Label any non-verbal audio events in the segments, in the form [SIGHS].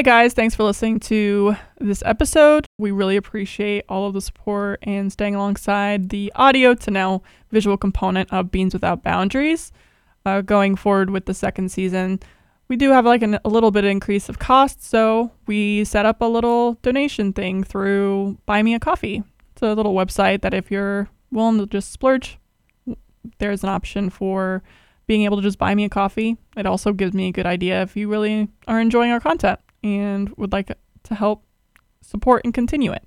Hi, guys. Thanks for listening to this episode. We really appreciate all of the support and staying alongside the audio to now visual component of Beans Without Boundaries. Uh, going forward with the second season, we do have like an, a little bit of increase of cost, so we set up a little donation thing through Buy Me a Coffee. It's a little website that if you're willing to just splurge, there's an option for being able to just buy me a coffee. It also gives me a good idea if you really are enjoying our content and would like to help support and continue it.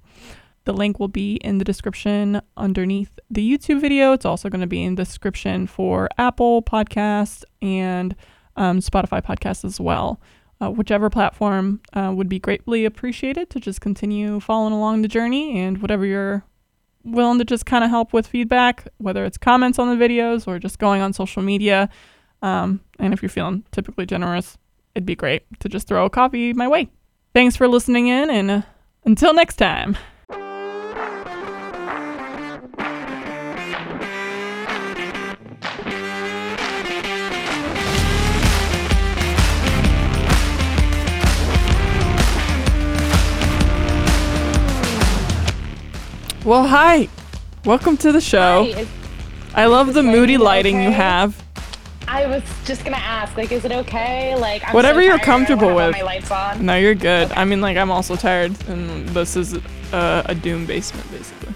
The link will be in the description underneath the YouTube video. It's also going to be in the description for Apple Podcasts and um, Spotify Podcasts as well. Uh, whichever platform uh, would be greatly appreciated to just continue following along the journey and whatever you're willing to just kind of help with feedback, whether it's comments on the videos or just going on social media. Um, and if you're feeling typically generous, it'd be great to just throw a coffee my way. Thanks for listening in, and until next time. Well, hi. Welcome to the show. Hi, I love the moody lighting lighting you have. I was just gonna ask, like, is it okay? Like, I'm Whatever so you're tired, I don't comfortable with. My lights on. No, you're good. I mean, like, I'm also tired, and this is uh, a doom basement, basically.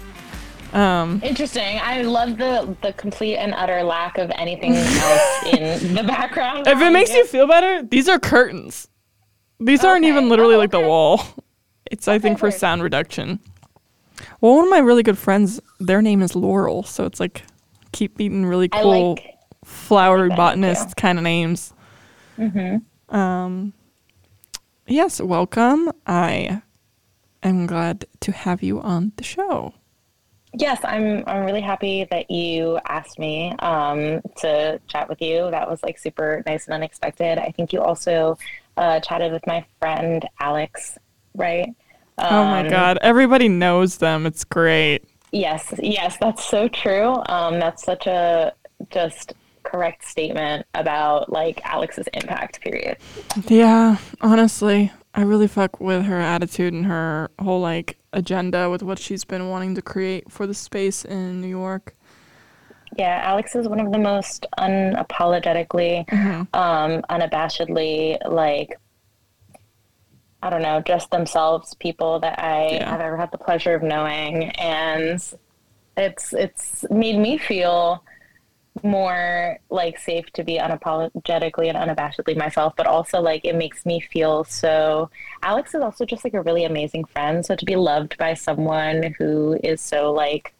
Um, Interesting. I love the the complete and utter lack of anything else [LAUGHS] in the background. if it makes you feel better, these are curtains. These aren't even literally Oh, like the wall. [LAUGHS] It's, I think, for sound reduction. Well, one of my really good friends, their name is Laurel, so it's like keep beating really cool like. Flowery botanist too. kind of names. Mm-hmm. Um, yes, welcome. I am glad to have you on the show. Yes, I'm. I'm really happy that you asked me um, to chat with you. That was like super nice and unexpected. I think you also uh, chatted with my friend Alex, right? oh my Um, god, everybody knows them. It's great. Yes, yes, that's so true. Um, that's such a just correct statement about like Alex's impact. Period. Yeah, honestly, I really fuck with her attitude and her whole like agenda with what she's been wanting to create for the space in New York. Yeah, Alex is one of the most unapologetically, um, unabashedly like I don't know, just themselves people that I Yeah. have ever had the pleasure of knowing, and it's it's made me feel more like safe to be unapologetically and unabashedly myself but also like it makes me feel so alex is also just like a really amazing friend so to be loved by someone who is so like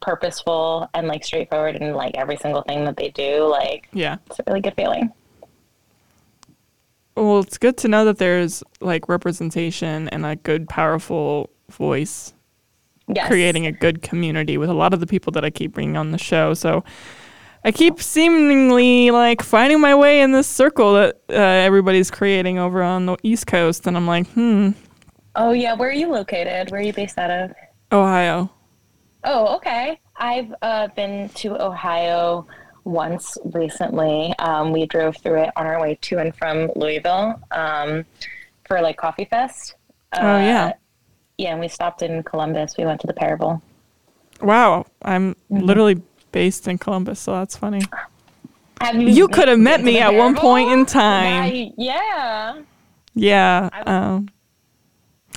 purposeful and like straightforward in like every single thing that they do like Yeah. it's a really good feeling Well, it's good to know that there's like representation and a good, powerful voice yes creating a good community with a lot of the people that I keep bringing on the show. So I keep seemingly like finding my way in this circle that uh, everybody's creating over on the East Coast, and I'm like, hmm, oh yeah where are you located where are you based out of Ohio. Oh, okay. I've uh, been to Ohio once recently. Um, we drove through it on our way to and from Louisville um, for like Coffee Fest. Uh, Oh, yeah. Yeah, and we stopped in Columbus. We went to the Parable. Wow, I'm Mm-hmm. literally based in Columbus, so that's funny. Have You could have met me at one point in time. I- yeah. Yeah. I would- Um,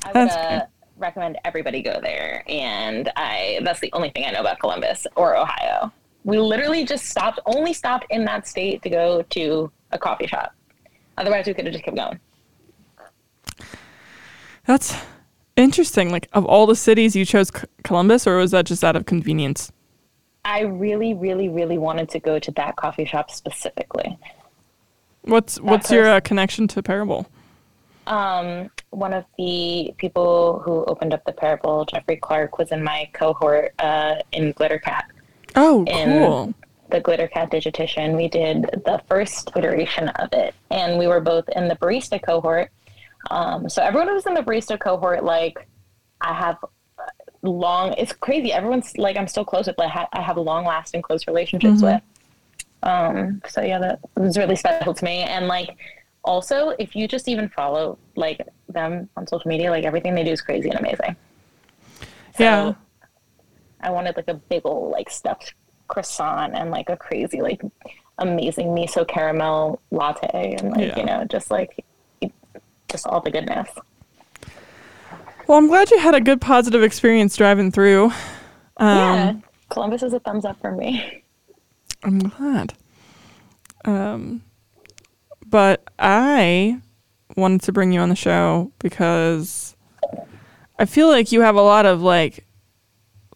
I would uh, recommend everybody go there. And I that's the only thing I know about Columbus or Ohio. We literally just stopped, only stopped in that state to go to a coffee shop. Otherwise, we could have just kept going. that's interesting. Like, of all the cities, you chose C- Columbus, or was that just out of convenience? I really, really, really wanted to go to that coffee shop specifically. What's What's your uh, connection to Parable? Um, one of the people who opened up the parable, Jeffrey Clark, was in my cohort uh, in Glitter Cat. Oh, cool. the Glitter Cat Digitition. We did the first iteration of it, and we were both in the barista cohort. Um, so everyone who was in the barista cohort, like, I have long. It's crazy. Everyone's like, I'm still close with. Like, I ha- I have long lasting close relationships with. Um, so yeah, that was really special to me. And like, also, if you just even follow like them on social media, like everything they do is crazy and amazing. So Yeah. I wanted like a big old like stuffed croissant and like a crazy like amazing miso caramel latte and like Yeah. you know just like just all the goodness. Well, I'm glad you had a good positive experience driving through. Um, yeah, Columbus is a thumbs up for me. I'm glad. Um, but I wanted to bring you on the show because I feel like you have a lot of like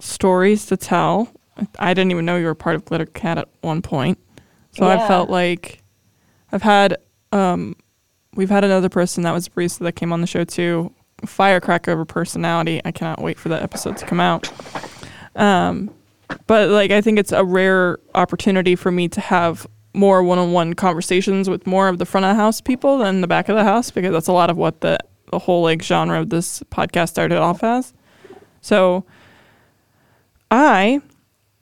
stories to tell. I didn't even know you were part of Glitter Cat at one point, so I felt like I've had um, we've had another person that was a barista that came on the show too. Firecracker of a personality. I cannot wait for that episode to come out. Um, but like I think it's a rare opportunity for me to have more one-on-one conversations with more of the front of the house people than the back of the house because that's a lot of what the the whole like genre of this podcast started off as. So I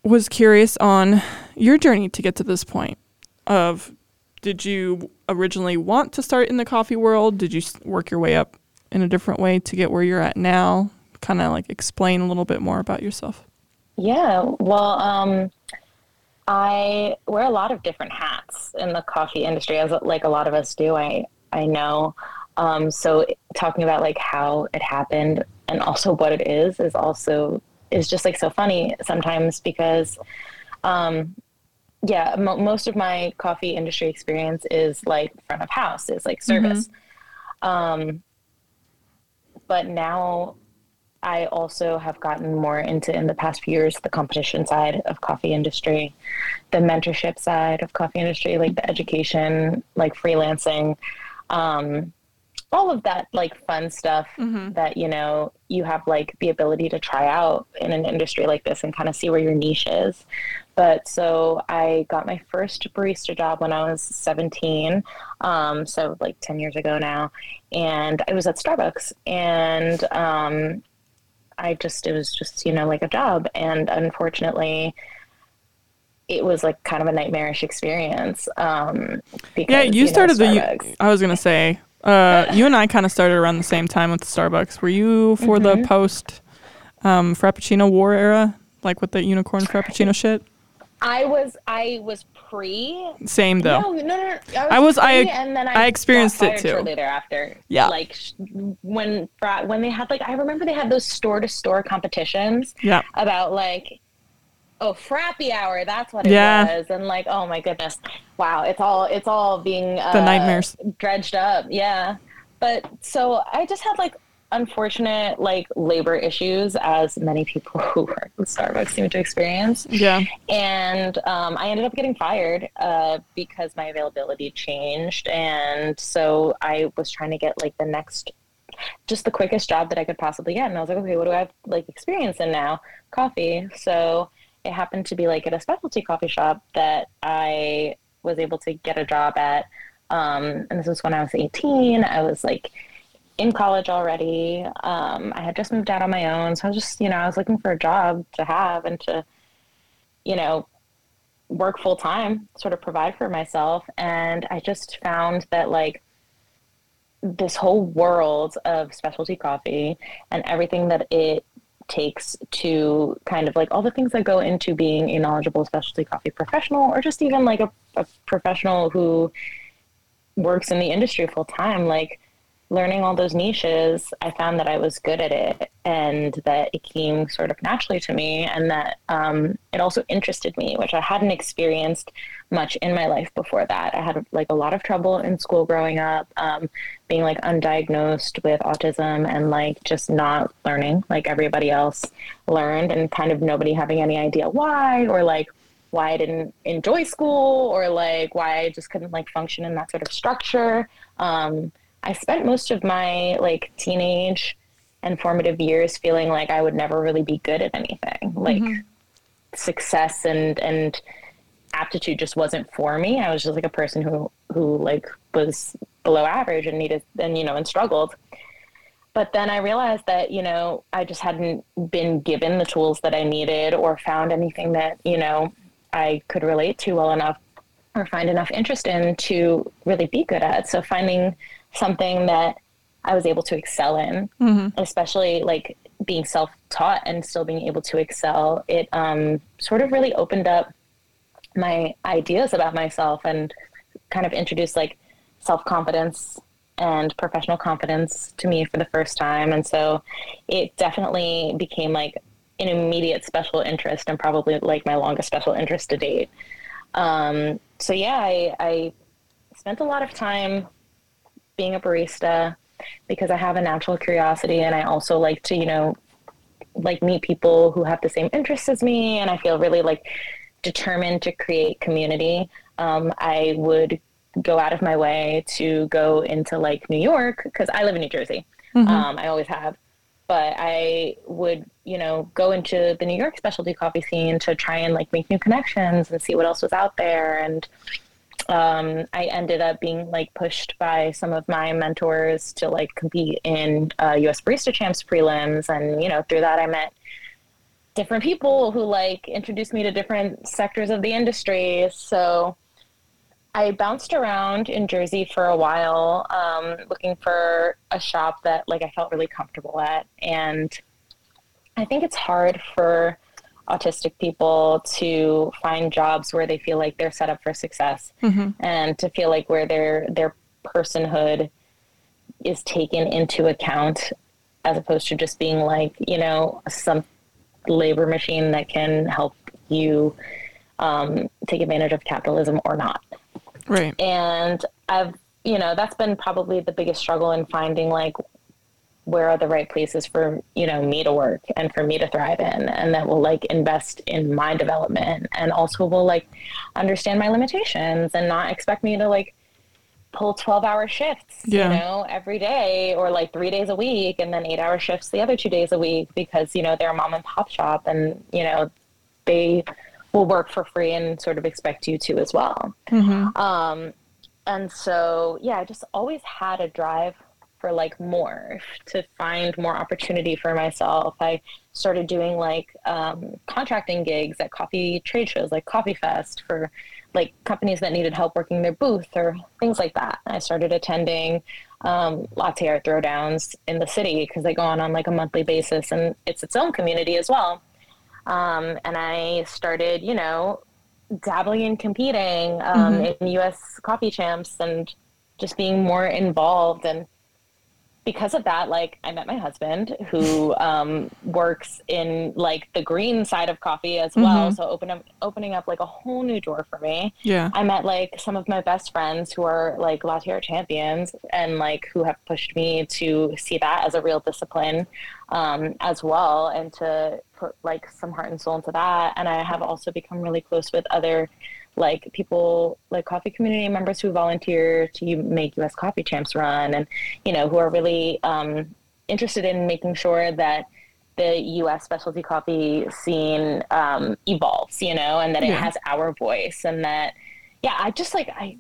was curious on your journey to get to this point of did you originally want to start in the coffee world? Did you work your way up in a different way to get where you're at now? Kind of like explain a little bit more about yourself. Yeah, well, um, I wear a lot of different hats in the coffee industry, as like a lot of us do. I I know. Um, so talking about like how it happened and also what it is is also is just like so funny sometimes because, um, yeah, mo- most of my coffee industry experience is like front of house, is like service. Um, but now I also have gotten more into in the past few years the competition side of coffee industry, the mentorship side of coffee industry, like the education, like freelancing, um, all of that like fun stuff that you know you have like the ability to try out in an industry like this and kind of see where your niche is. But so I got my first barista job when I was 17, um, so like 10 years ago now, and I was at Starbucks and. Um, I just it was just you know like a job, and unfortunately, it was like kind of a nightmarish experience. Um, because, Yeah, you know, started the. Starbucks- I was gonna say, uh, you and I kind of started around the same time with Starbucks. Were you for Mm-hmm. the post um, Frappuccino War era, like with the unicorn Frappuccino shit? I was I was pre. Same though. No, no, no. no. I was- I- pre, and then I I experienced it too. Shortly thereafter. Yeah. Like when when they had like I remember they had those store to store competitions. Yeah. about like oh frappy hour that's what it Yeah. was and like oh my goodness wow it's all it's all being uh, The nightmares. dredged up yeah but so i just had like unfortunate like labor issues as many people [LAUGHS] who work at starbucks seem to experience Yeah. and um, I ended up getting fired uh, because my availability changed, and so I was trying to get like the next, just the quickest job that I could possibly get, and I was like, okay, what do I have like experience in now? Coffee. So it happened to be like at a specialty coffee shop that I was able to get a job at, um, and this was when I was 18. I was like in college already. Um, I had just moved out on my own, so I was just you know I was looking for a job to have and to you know, work full time, sort of provide for myself. And I just found that like this whole world of specialty coffee and everything that it takes to kind of like all the things that go into being a knowledgeable specialty coffee professional or just even like a, a professional who works in the industry full time like learning all those niches i found that i was good at it and that it came sort of naturally to me and that um, it also interested me which i hadn't experienced much in my life before that i had like a lot of trouble in school growing up um, being like undiagnosed with autism and like just not learning like everybody else learned and kind of nobody having any idea why or like why I didn't enjoy school or like why I just couldn't like function in that sort of structure. Um, I spent most of my like teenage and formative years feeling like I would never really be good at anything. Like mm-hmm. success and and aptitude just wasn't for me. I was just like a person who who like was below average and needed and you know and struggled. But then I realized that, you know, I just hadn't been given the tools that I needed or found anything that, you know, I could relate to well enough or find enough interest in to really be good at. So finding something that I was able to excel in, mm-hmm. especially like being self-taught and still being able to excel, it um, sort of really opened up my ideas about myself and kind of introduced like self-confidence and professional confidence to me for the first time. And so it definitely became like an immediate special interest and probably like my longest special interest to date. Um, so yeah, I, I spent a lot of time being a barista because I have a natural curiosity and I also like to, you know, like meet people who have the same interests as me and I feel really like determined to create community. Um, I would go out of my way to go into like New York because I live in New Jersey. Mm-hmm. Um, I always have. But I would, you know, go into the New York specialty coffee scene to try and like make new connections and see what else was out there. And um, I ended up being like pushed by some of my mentors to like compete in uh, U.S. Barista Champs prelims, and you know through that I met different people who like introduced me to different sectors of the industry. So I bounced around in Jersey for a while, um, looking for a shop that like I felt really comfortable at, and I think it's hard for autistic people to find jobs where they feel like they're set up for success mm-hmm. and to feel like where their their personhood is taken into account as opposed to just being like you know some labor machine that can help you um, take advantage of capitalism or not right and i've you know that's been probably the biggest struggle in finding like where are the right places for you know me to work and for me to thrive in and that will like invest in my development and also will like understand my limitations and not expect me to like pull 12 hour shifts yeah. you know every day or like three days a week and then eight hour shifts the other two days a week because you know they're a mom and pop shop and you know they will work for free and sort of expect you to as well mm-hmm. um, and so yeah i just always had a drive for like more to find more opportunity for myself. I started doing like um, contracting gigs at coffee trade shows like Coffee Fest for like companies that needed help working their booth or things like that. I started attending um, latte art throwdowns in the city because they go on on like a monthly basis and it's its own community as well. Um, and I started, you know, dabbling in competing um, mm-hmm. in U.S. coffee champs and just being more involved and because of that, like I met my husband who [LAUGHS] um, works in like the green side of coffee as well. Mm-hmm. So open up, opening up like a whole new door for me. Yeah. I met like some of my best friends who are like latte art champions and like who have pushed me to see that as a real discipline um, as well and to put like some heart and soul into that. And I have also become really close with other like people like coffee community members who volunteer to make US Coffee Champs run and you know who are really um, interested in making sure that the US specialty coffee scene um, evolves you know and that yeah. it has our voice and that yeah I just like I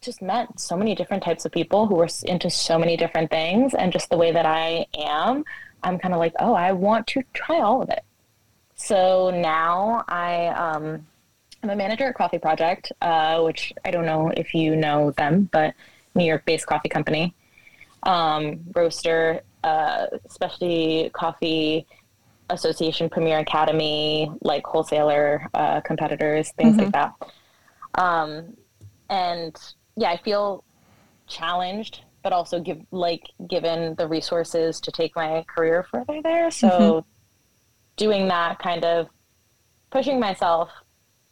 just met so many different types of people who were into so many different things and just the way that I am I'm kind of like oh I want to try all of it so now I um, I'm a manager at Coffee Project, uh, which I don't know if you know them, but New York-based coffee company, um, roaster, uh, specialty coffee association, Premier Academy, like wholesaler uh, competitors, things mm-hmm. like that. Um, and yeah, I feel challenged, but also give like given the resources to take my career further there. So mm-hmm. doing that kind of pushing myself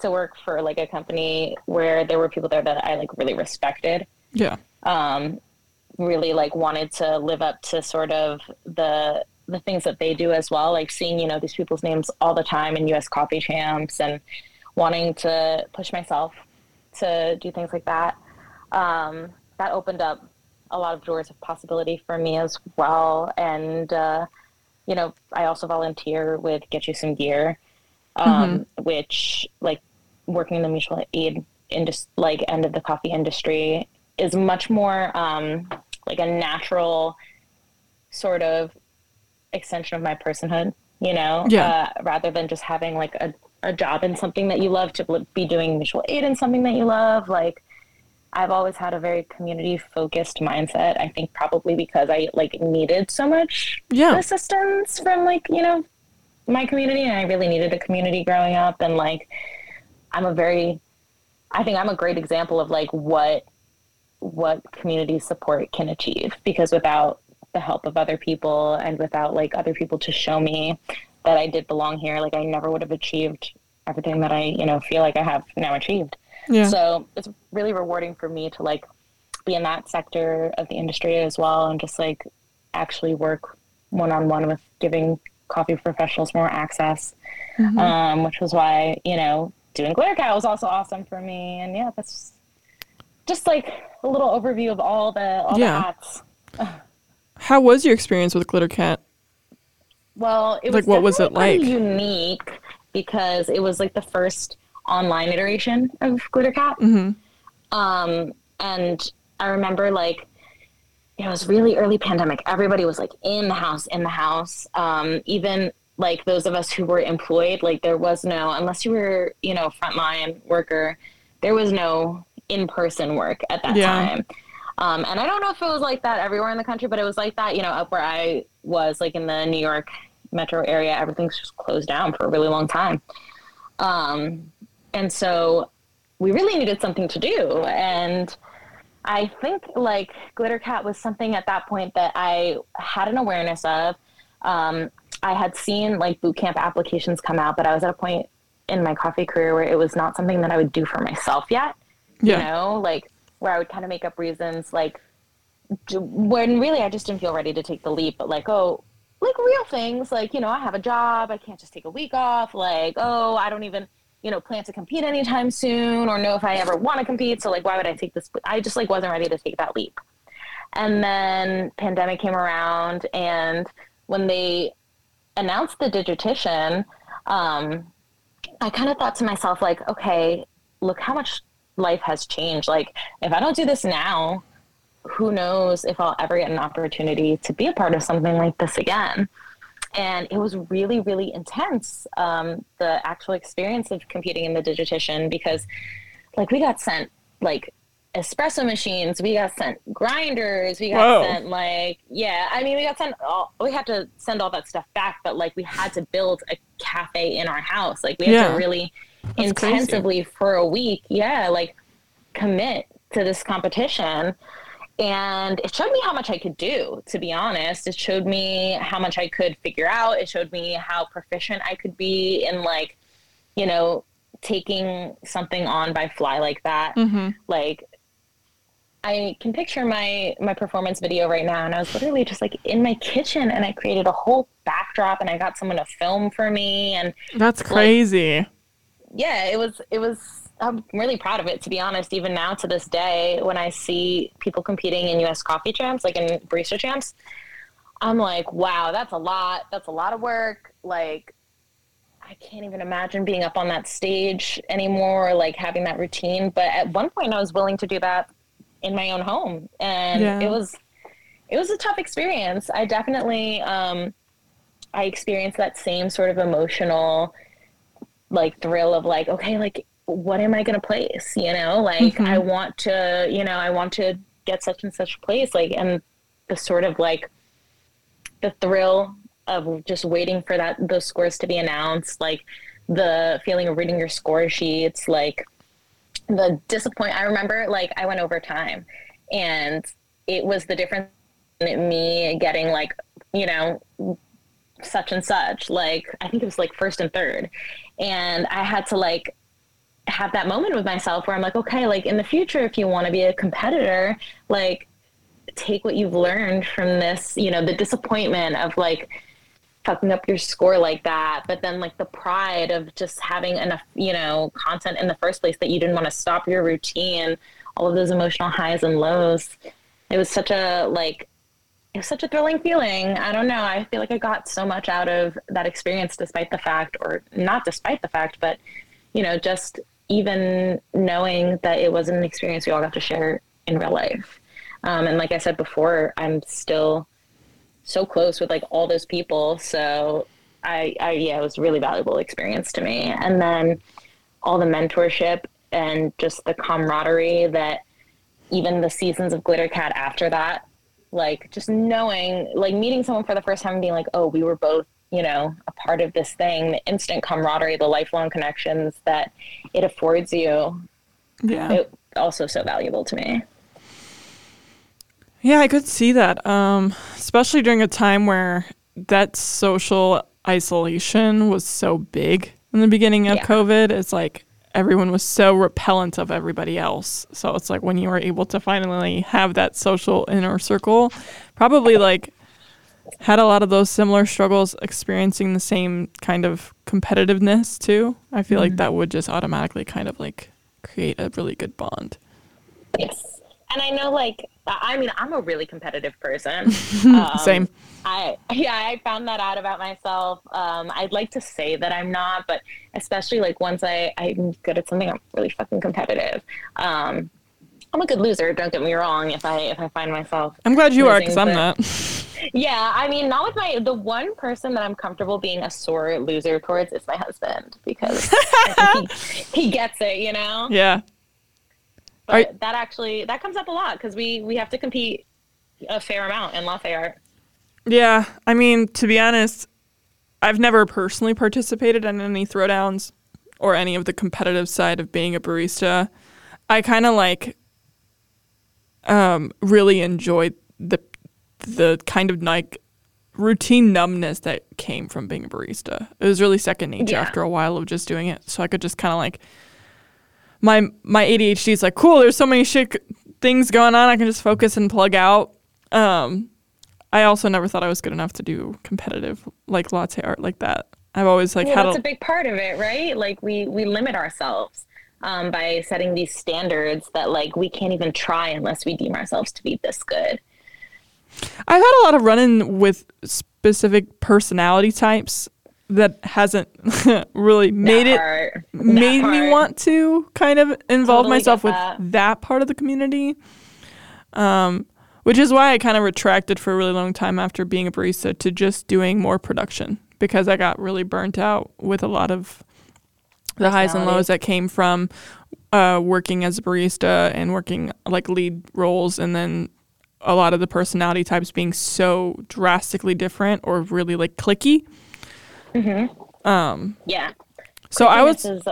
to work for like a company where there were people there that I like really respected. Yeah. Um, really like wanted to live up to sort of the the things that they do as well, like seeing you know these people's names all the time in U.S. Coffee Champs and wanting to push myself to do things like that. Um, that opened up a lot of doors of possibility for me as well, and uh, you know I also volunteer with Get You Some Gear. Um, mm-hmm. which like working in the mutual aid industry, like end of the coffee industry, is much more um, like a natural sort of extension of my personhood. You know, yeah. uh, rather than just having like a a job in something that you love to be doing mutual aid in something that you love like I've always had a very community focused mindset. I think probably because I like needed so much yeah. assistance from like, you know, my community and I really needed a community growing up and like I'm a very I think I'm a great example of like what what community support can achieve because without the help of other people and without like other people to show me that I did belong here, like I never would have achieved everything that I, you know, feel like I have now achieved. Yeah. So it's really rewarding for me to like be in that sector of the industry as well and just like actually work one on one with giving coffee professionals more access. Mm-hmm. Um, which was why, you know, doing Glitter Cat was also awesome for me. And yeah, that's just like a little overview of all the all yeah. the hats. How was your experience with Glitter Cat? Well, it was like what was it like? Unique because it was like the first online iteration of Glitter Cat. Mm-hmm. Um, and I remember like it was really early pandemic. Everybody was like in the house, in the house. Um, even like those of us who were employed, like there was no, unless you were, you know, frontline worker, there was no in-person work at that yeah. time. Um, and I don't know if it was like that everywhere in the country, but it was like that, you know, up where I was, like in the New York metro area, everything's just closed down for a really long time. Um, and so we really needed something to do. And I think like Glitter Cat was something at that point that I had an awareness of. Um, I had seen like boot camp applications come out, but I was at a point in my coffee career where it was not something that I would do for myself yet. Yeah. You know, like where I would kind of make up reasons like when really I just didn't feel ready to take the leap, but like, oh, like real things, like, you know, I have a job, I can't just take a week off, like, oh, I don't even you know, plan to compete anytime soon or know if I ever want to compete. So like, why would I take this? I just like wasn't ready to take that leap. And then pandemic came around and when they announced the digitician, um, I kind of thought to myself like, okay, look how much life has changed. Like if I don't do this now, who knows if I'll ever get an opportunity to be a part of something like this again and it was really really intense um, the actual experience of competing in the digitician because like we got sent like espresso machines we got sent grinders we got Whoa. sent like yeah i mean we got sent all, we had to send all that stuff back but like we had to build a cafe in our house like we had yeah. to really That's intensively crazy. for a week yeah like commit to this competition and it showed me how much I could do, to be honest. It showed me how much I could figure out. It showed me how proficient I could be in, like, you know, taking something on by fly like that. Mm-hmm. Like, I can picture my my performance video right now, and I was literally just like in my kitchen, and I created a whole backdrop, and I got someone to film for me, and that's crazy. Like, yeah, it was it was I'm really proud of it, to be honest. Even now to this day, when I see people competing in U.S. coffee champs, like in barista champs, I'm like, wow, that's a lot. That's a lot of work. Like, I can't even imagine being up on that stage anymore, like having that routine. But at one point, I was willing to do that in my own home, and yeah. it was it was a tough experience. I definitely um, I experienced that same sort of emotional like thrill of like okay like what am I going to place? You know, like mm-hmm. I want to, you know, I want to get such and such place. Like, and the sort of like the thrill of just waiting for that, those scores to be announced, like the feeling of reading your score sheets, like the disappoint. I remember like I went overtime and it was the difference in me getting like, you know, such and such, like I think it was like first and third. And I had to like have that moment with myself where I'm like, okay, like in the future, if you want to be a competitor, like take what you've learned from this, you know, the disappointment of like fucking up your score like that, but then like the pride of just having enough, you know, content in the first place that you didn't want to stop your routine, all of those emotional highs and lows. It was such a like it was such a thrilling feeling. I don't know. I feel like I got so much out of that experience despite the fact or not despite the fact, but you know, just even knowing that it wasn't an experience we all got to share in real life. Um, and like I said before, I'm still so close with like all those people. So I, I yeah, it was a really valuable experience to me. And then all the mentorship and just the camaraderie that even the seasons of Glitter Cat after that, like just knowing, like meeting someone for the first time and being like, oh, we were both, you know, a part of this thing, the instant camaraderie, the lifelong connections that it affords you. Yeah. It also so valuable to me. Yeah, I could see that. Um, especially during a time where that social isolation was so big in the beginning of Yeah. COVID. It's like everyone was so repellent of everybody else. So it's like when you were able to finally have that social inner circle, probably like had a lot of those similar struggles experiencing the same kind of competitiveness too. I feel like that would just automatically kind of like create a really good bond. Yes. And I know, like, I mean, I'm a really competitive person. [LAUGHS] Um, Same. I yeah, I found that out about myself. Um, I'd like to say that I'm not, but especially like once I I'm good at something, I'm really fucking competitive. Um, I'm a good loser. Don't get me wrong. If I if I find myself, I'm glad you are because I'm not. [LAUGHS] yeah, I mean, not with my the one person that I'm comfortable being a sore loser towards is my husband because I think he, [LAUGHS] he gets it, you know. yeah. But Are- that actually that comes up a lot because we we have to compete a fair amount in latte art. Yeah, I mean, to be honest, I've never personally participated in any throwdowns or any of the competitive side of being a barista. I kind of like um, really enjoyed the the kind of like routine numbness that came from being a barista. It was really second nature Yeah. after a while of just doing it. So I could just kind of like my my ADHD is like cool. There's so many shit things going on. I can just focus and plug out. Um, I also never thought I was good enough to do competitive like latte art like that. I've always like Well, had that's a, a big part of it, right? Like we we limit ourselves um, by setting these standards that like we can't even try unless we deem ourselves to be this good. I've had a lot of run in with specific personality types that hasn't [LAUGHS] really made That it part- that made me part. want to kind of involve Totally myself with that. that part of the community. Um, which is why I kind of retracted for a really long time after being a barista to just doing more production because I got really burnt out with a lot of the highs and lows that came from uh, working as a barista and working like lead roles and then a lot of the personality types being so drastically different or really like clicky. Yeah. So I was is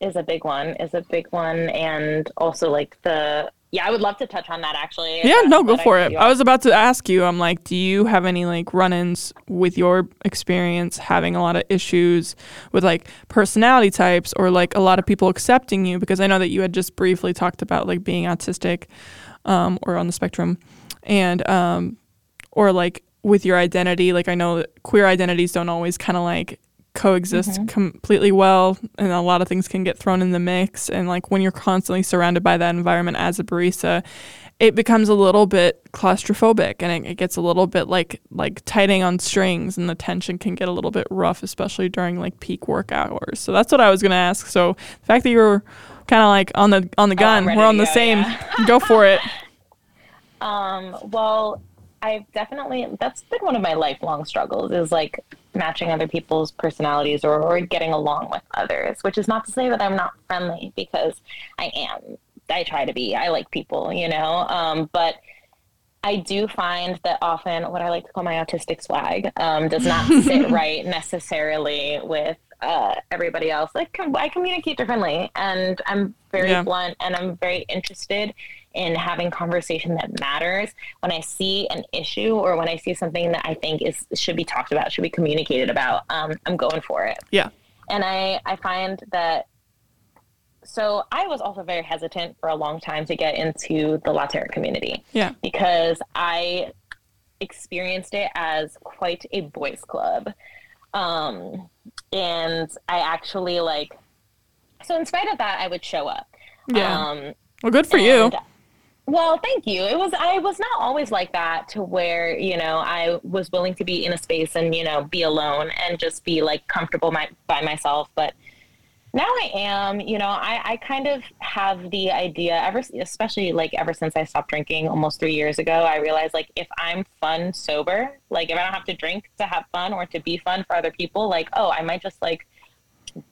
is a big one. Is a big one, and also like the yeah. I would love to touch on that actually. Yeah, no, go for cut it. I was about to ask you. I'm like, do you have any like run-ins with your experience having a lot of issues with like personality types or like a lot of people accepting you? Because I know that you had just briefly talked about like being autistic um, or on the spectrum, and um, or like with your identity. Like I know that queer identities don't always kind of like coexist completely well and a lot of things can get thrown in the mix and like when you're constantly surrounded by that environment as a barista it becomes a little bit claustrophobic and it, it gets a little bit like like tightening on strings and the tension can get a little bit rough especially during like peak work hours. So that's what i was going to ask. So the fact that you were kind of like on the on the gun Oh, we're on the go, same. Yeah. go for it. [LAUGHS] Um, well, I've definitely that's been one of my lifelong struggles is like matching other people's personalities or, or getting along with others, which is not to say that I'm not friendly because I am. I try to be. I like people, you know. Um, but I do find that often what I like to call my autistic swag um, does not [LAUGHS] sit right necessarily with uh, everybody else. Like com- I communicate differently, and I'm very Yeah. blunt, and I'm very interested in having conversation that matters. When I see an issue or when I see something that I think is should be talked about, should be communicated about, um, I'm going for it yeah and I I find that so I was also very hesitant for a long time to get into the latte community yeah because I experienced it as quite a boys club. Um, and I actually like so in spite of that I would show up. yeah Um, well good for you Well, thank you. It was I was not always like that to where, you know, I was willing to be in a space and, you know, be alone and just be like comfortable my, by myself, but now I am, you know, I, I kind of have the idea ever, especially like ever since I stopped drinking almost three years ago, I realized like if I'm fun sober, like if I don't have to drink to have fun or to be fun for other people, like, oh, I might just like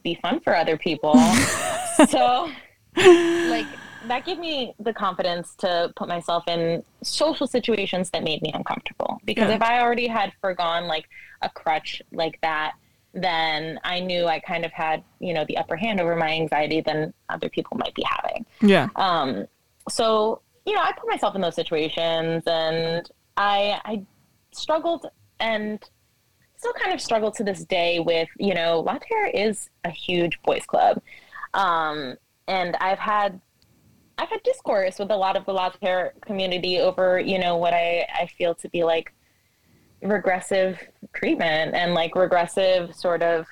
be fun for other people. [LAUGHS] so like that gave me the confidence to put myself in social situations that made me uncomfortable because yeah. if I already had forgone like a crutch like that, then I knew I kind of had, you know, the upper hand over my anxiety than other people might be having. Yeah. Um, so, you know, I put myself in those situations and I, I struggled and still kind of struggle to this day with, you know, Latte is a huge boys club. Um, and I've had I've had discourse with a lot of the Latte community over, you know, what I, I feel to be like regressive treatment and like regressive sort of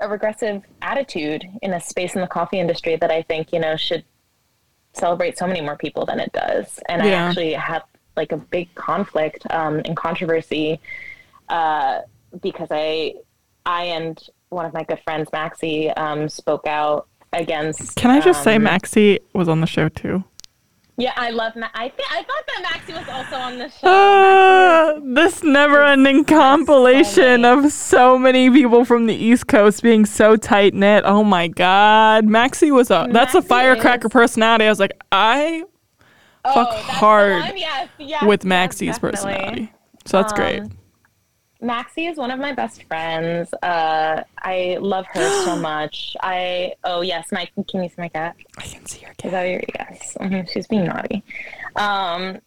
a regressive attitude in a space in the coffee industry that I think, you know, should celebrate so many more people than it does. And yeah. I actually had like a big conflict um, and controversy uh, because I, I and one of my good friends, Maxie, um, spoke out against. Can I just um, say Maxie was on the show too? Yeah, I love. Ma- I think I thought that Maxie was also on the show. Uh, this never-ending compilation so of so many people from the East Coast being so tight knit. Oh my God, Maxie was a. Maxie that's a firecracker is. personality. I was like, I oh, fuck hard yes, yes, with Maxie's yes, personality. So that's um, great. Maxie is one of my best friends. Uh, I love her so [GASPS] much. I oh yes, Mike. Can you see my cat? I can see your cat. Is that your yes? Mm-hmm. She's being naughty. Um,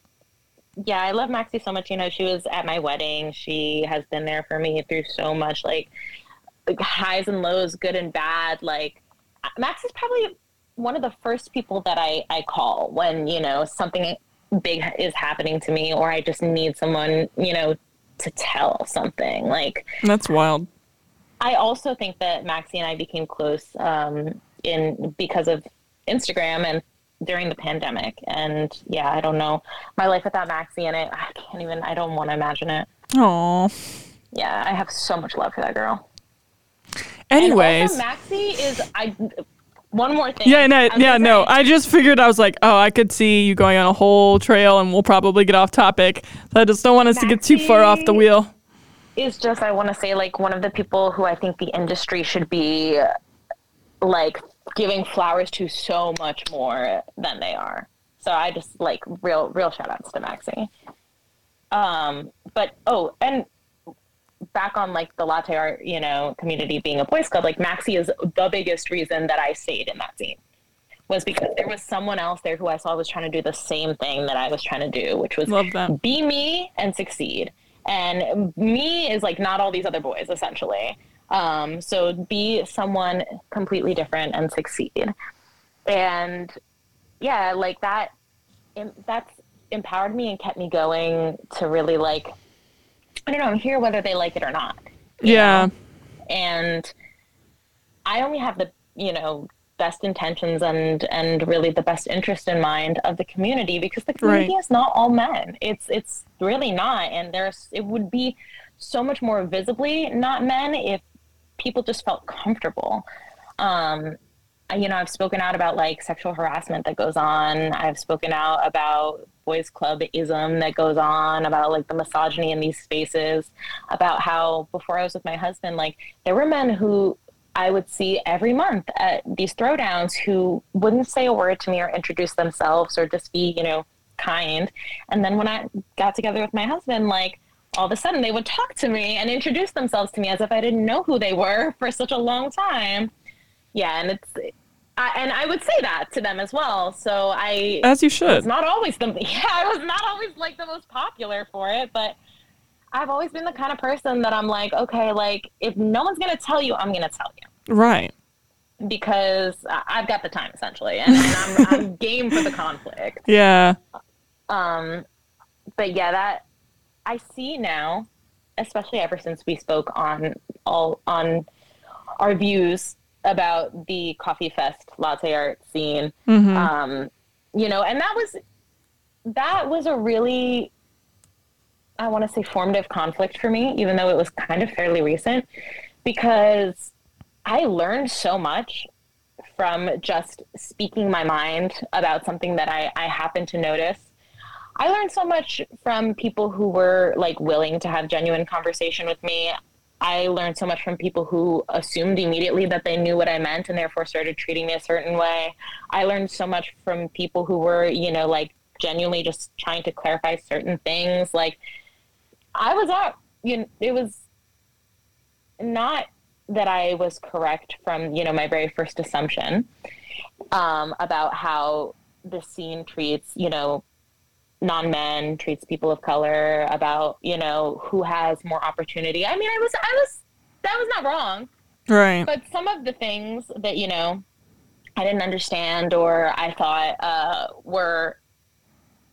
yeah, I love Maxie so much. You know, she was at my wedding. She has been there for me through so much, like highs and lows, good and bad. Like Max is probably one of the first people that I I call when you know something big is happening to me or I just need someone, you know, to tell something. Like that's wild. I also think that Maxie and I became close um, in because of Instagram and during the pandemic. And yeah, I don't know my life without Maxie in it. I can't even. I don't want to imagine it. Oh. Yeah, I have so much love for that girl. Anyways, Maxie is I one more thing. Yeah, no, yeah, no. I just figured I was like, oh, I could see you going on a whole trail, and we'll probably get off topic. So I just don't want us to get too far off the wheel. Is just I want to say like one of the people who I think the industry should be like giving flowers to so much more than they are. So I just like real real shout outs to Maxie. Um, but oh, and back on like the latte art, you know, community being a boys club, like Maxie is the biggest reason that I stayed in that scene was because there was someone else there who I saw was trying to do the same thing that I was trying to do, which was be me and succeed. And me is like not all these other boys essentially. Um, so be someone completely different and succeed. And yeah, like that, that's empowered me and kept me going to really like I don't know, I'm here whether they like it or not. Yeah. Know? And I only have the, you know, best intentions and and really the best interest in mind of the community because the community right. is not all men. It's it's really not and there's it would be so much more visibly not men if people just felt comfortable. Um you know, I've spoken out about like sexual harassment that goes on. I've spoken out about boys club ism that goes on about like the misogyny in these spaces about how before i was with my husband like there were men who i would see every month at these throwdowns who wouldn't say a word to me or introduce themselves or just be you know kind and then when i got together with my husband like all of a sudden they would talk to me and introduce themselves to me as if i didn't know who they were for such a long time yeah and it's I, and I would say that to them as well. So I, as you should, not always the [LAUGHS] yeah, I was not always like the most popular for it, but I've always been the kind of person that I'm like, okay, like if no one's gonna tell you, I'm gonna tell you, right? Because I've got the time essentially, and, and I'm, [LAUGHS] I'm game for the conflict. Yeah. Um, but yeah, that I see now, especially ever since we spoke on all on our views about the coffee fest latte art scene. Mm-hmm. Um, you know, and that was that was a really I want to say formative conflict for me, even though it was kind of fairly recent, because I learned so much from just speaking my mind about something that I, I happen to notice. I learned so much from people who were like willing to have genuine conversation with me. I learned so much from people who assumed immediately that they knew what I meant and therefore started treating me a certain way. I learned so much from people who were, you know, like genuinely just trying to clarify certain things. Like I was up, you know, it was not that I was correct from, you know, my very first assumption um, about how the scene treats, you know, non-men, treats people of color, about, you know, who has more opportunity. I mean, I was, I was, that was not wrong. Right. But some of the things that, you know, I didn't understand or I thought uh, were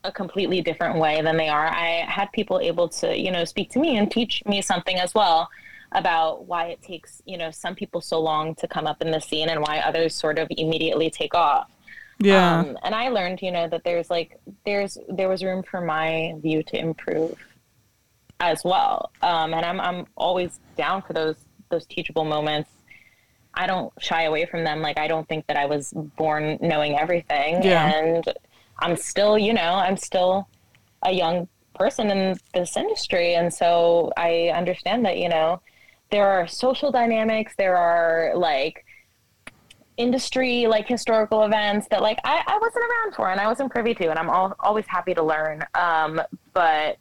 a completely different way than they are. I had people able to, you know, speak to me and teach me something as well about why it takes you know some people so long to come up in the scene and why others sort of immediately take off yeah. Um, and i learned you know that there's like there's there was room for my view to improve as well. Um, and i'm i'm always down for those those teachable moments. I don't shy away from them. Like i don't think that i was born knowing everything. Yeah. and i'm still you know i'm still a young person in this industry. And so i understand that you know there are social dynamics. There are like industry like historical events that like I, I wasn't around for and I wasn't privy to and I'm all, always happy to learn. Um, but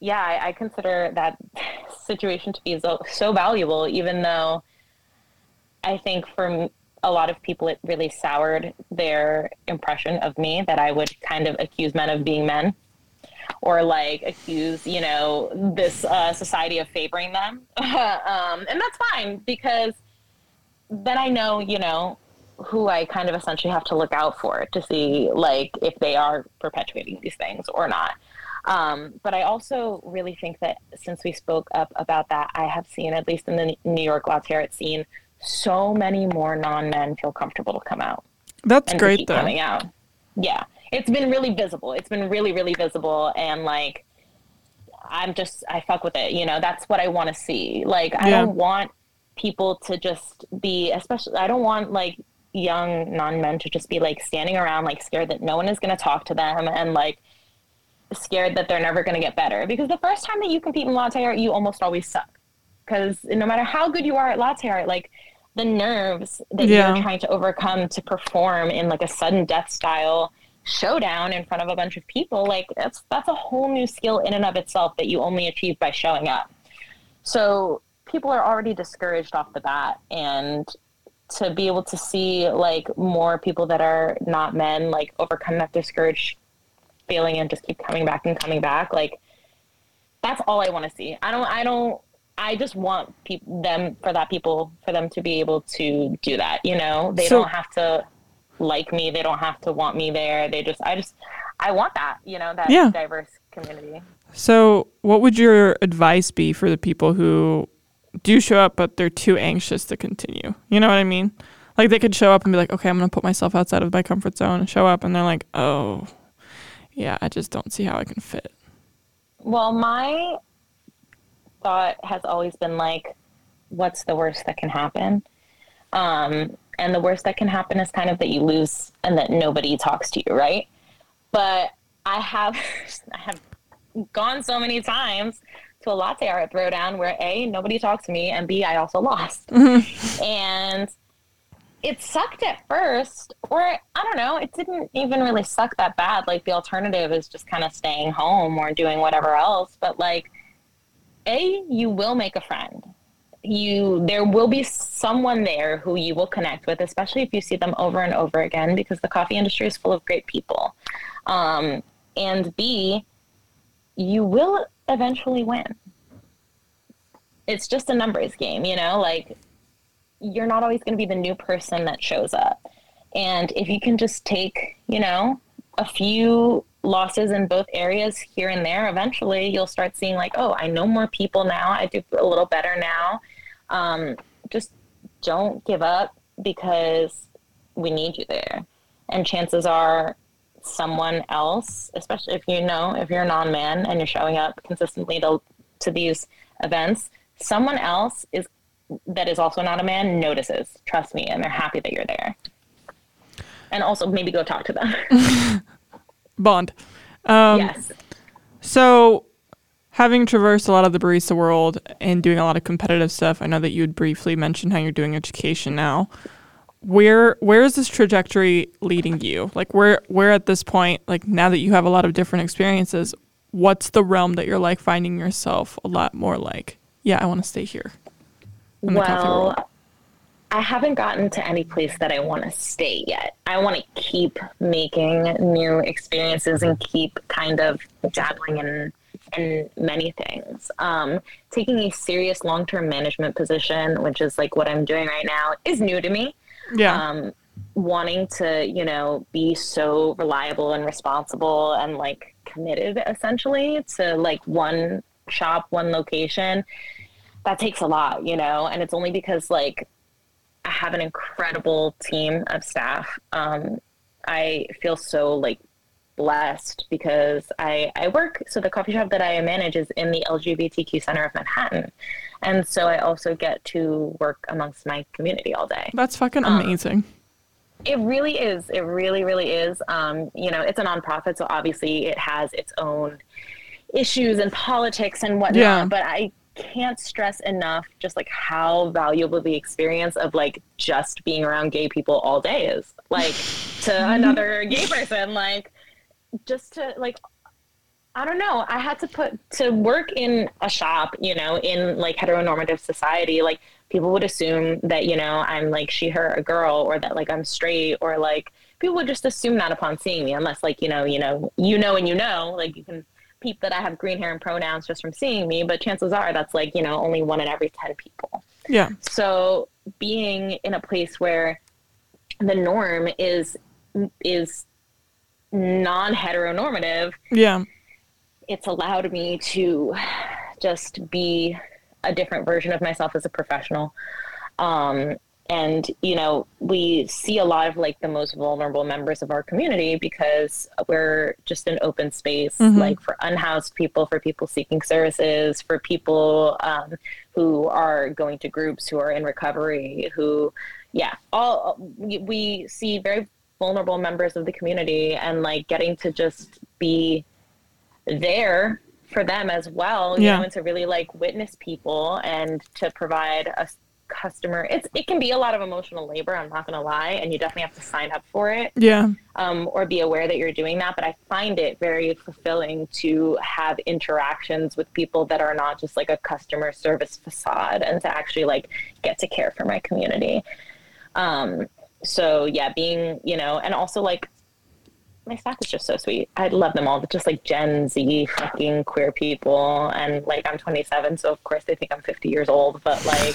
yeah I, I consider that [LAUGHS] situation to be so, so valuable even though I think for a lot of people it really soured their impression of me that I would kind of accuse men of being men or like accuse you know this uh, society of favoring them. [LAUGHS] Um, and that's fine because then i know you know who i kind of essentially have to look out for to see like if they are perpetuating these things or not um, but i also really think that since we spoke up about that i have seen at least in the new york latte art scene so many more non-men feel comfortable to come out that's great though coming out. Yeah, it's been really visible. It's been really, really visible, and like, I'm just I fuck with it. You know, that's what I want to see. Like, I Yeah. don't want people to just be, especially. I don't want like young non-men to just be like standing around like scared that no one is going to talk to them and like scared that they're never going to get better. Because the first time that you compete in latte art you almost always suck. Because no matter how good you are at latte art like the nerves that Yeah. you're trying to overcome to perform in like a sudden death style showdown in front of a bunch of people like that's that's a whole new skill in and of itself that you only achieve by showing up. So people are already discouraged off the bat and to be able to see like more people that are not men like overcome that discouraged feeling and just keep coming back and coming back like that's all i want to see. I don't i don't i just want peop them for that people for them to be able to do that you know? They So- don't have to like me they don't have to want me there they just i just i want that you know that Yeah. diverse community. So, what would your advice be for the people who do show up, but they're too anxious to continue? You know what I mean? Like they could show up and be like, okay, I'm going to put myself outside of my comfort zone and show up, and they're like, oh, yeah, I just don't see how I can fit. Well, my thought has always been like, what's the worst that can happen? Um, and the worst that can happen is kind of that you lose and that nobody talks to you, right? But I have, [LAUGHS] I have gone so many times to a latte art throwdown where A, nobody talked to me, and B, I also lost. [LAUGHS] and it sucked at first, or I don't know, it didn't even really suck that bad. Like the alternative is just kind of staying home or doing whatever else. But like, A, you will make a friend. You there will be someone there who you will connect with, especially if you see them over and over again, because the coffee industry is full of great people. Um, and B, you will eventually win. It's just a numbers game, you know, like you're not always going to be the new person that shows up. And if you can just take, you know, a few losses in both areas here and there, eventually you'll start seeing, like, oh, I know more people now. I do a little better now. Um, just don't give up because we need you there. And chances are someone else, especially if you know, if you're a non man and you're showing up consistently to, to these events, someone else is that is also not a man notices. Trust me, and they're happy that you're there. And also maybe go talk to them. [LAUGHS] Bond. Um, yes. So, having traversed a lot of the barista world and doing a lot of competitive stuff, I know that you had briefly mentioned how you're doing education now. Where where is this trajectory leading you? Like where where at this point, like now that you have a lot of different experiences, what's the realm that you're like finding yourself a lot more like, yeah, I want to stay here. Well, I haven't gotten to any place that I want to stay yet. I want to keep making new experiences and keep kind of dabbling in in many things. Um, taking a serious long term management position, which is like what I'm doing right now, is new to me. Yeah. Um, wanting to, you know, be so reliable and responsible and like committed essentially to like one shop, one location. That takes a lot, you know, and it's only because like I have an incredible team of staff. Um, I feel so like blessed because I, I work so the coffee shop that I manage is in the LGBTQ center of Manhattan. And so I also get to work amongst my community all day. That's fucking um, amazing. It really is. It really, really is. Um, you know, it's a nonprofit, so obviously it has its own issues and politics and whatnot. Yeah. But I can't stress enough just like how valuable the experience of like just being around gay people all day is. Like to [LAUGHS] another gay person, like just to like I don't know. I had to put to work in a shop, you know, in like heteronormative society. Like people would assume that, you know, I'm like she, her, a girl, or that like I'm straight, or like people would just assume that upon seeing me, unless like you know, you know, you know, and you know, like you can peep that I have green hair and pronouns just from seeing me. But chances are that's like you know only one in every ten people. Yeah. So being in a place where the norm is is non heteronormative Yeah. It's allowed me to just be a different version of myself as a professional. Um, and you know, we see a lot of like the most vulnerable members of our community because we're just an open space, Mhm. like for unhoused people, for people seeking services, for people um, who are going to groups, who are in recovery, who, yeah, all we see very vulnerable members of the community, and like getting to just be there for them as well you Yeah. know and to really like witness people and to provide a customer it's it can be a lot of emotional labor i'm not going to lie and you definitely have to sign up for it Yeah. um, or be aware that you're doing that but i find it very fulfilling to have interactions with people that are not just like a customer service facade and to actually like get to care for my community um, so yeah being you know and also like my staff is just so sweet. I love them all. They're just like Gen Z fucking queer people. And like I'm 27, so of course they think I'm 50 years old. But like,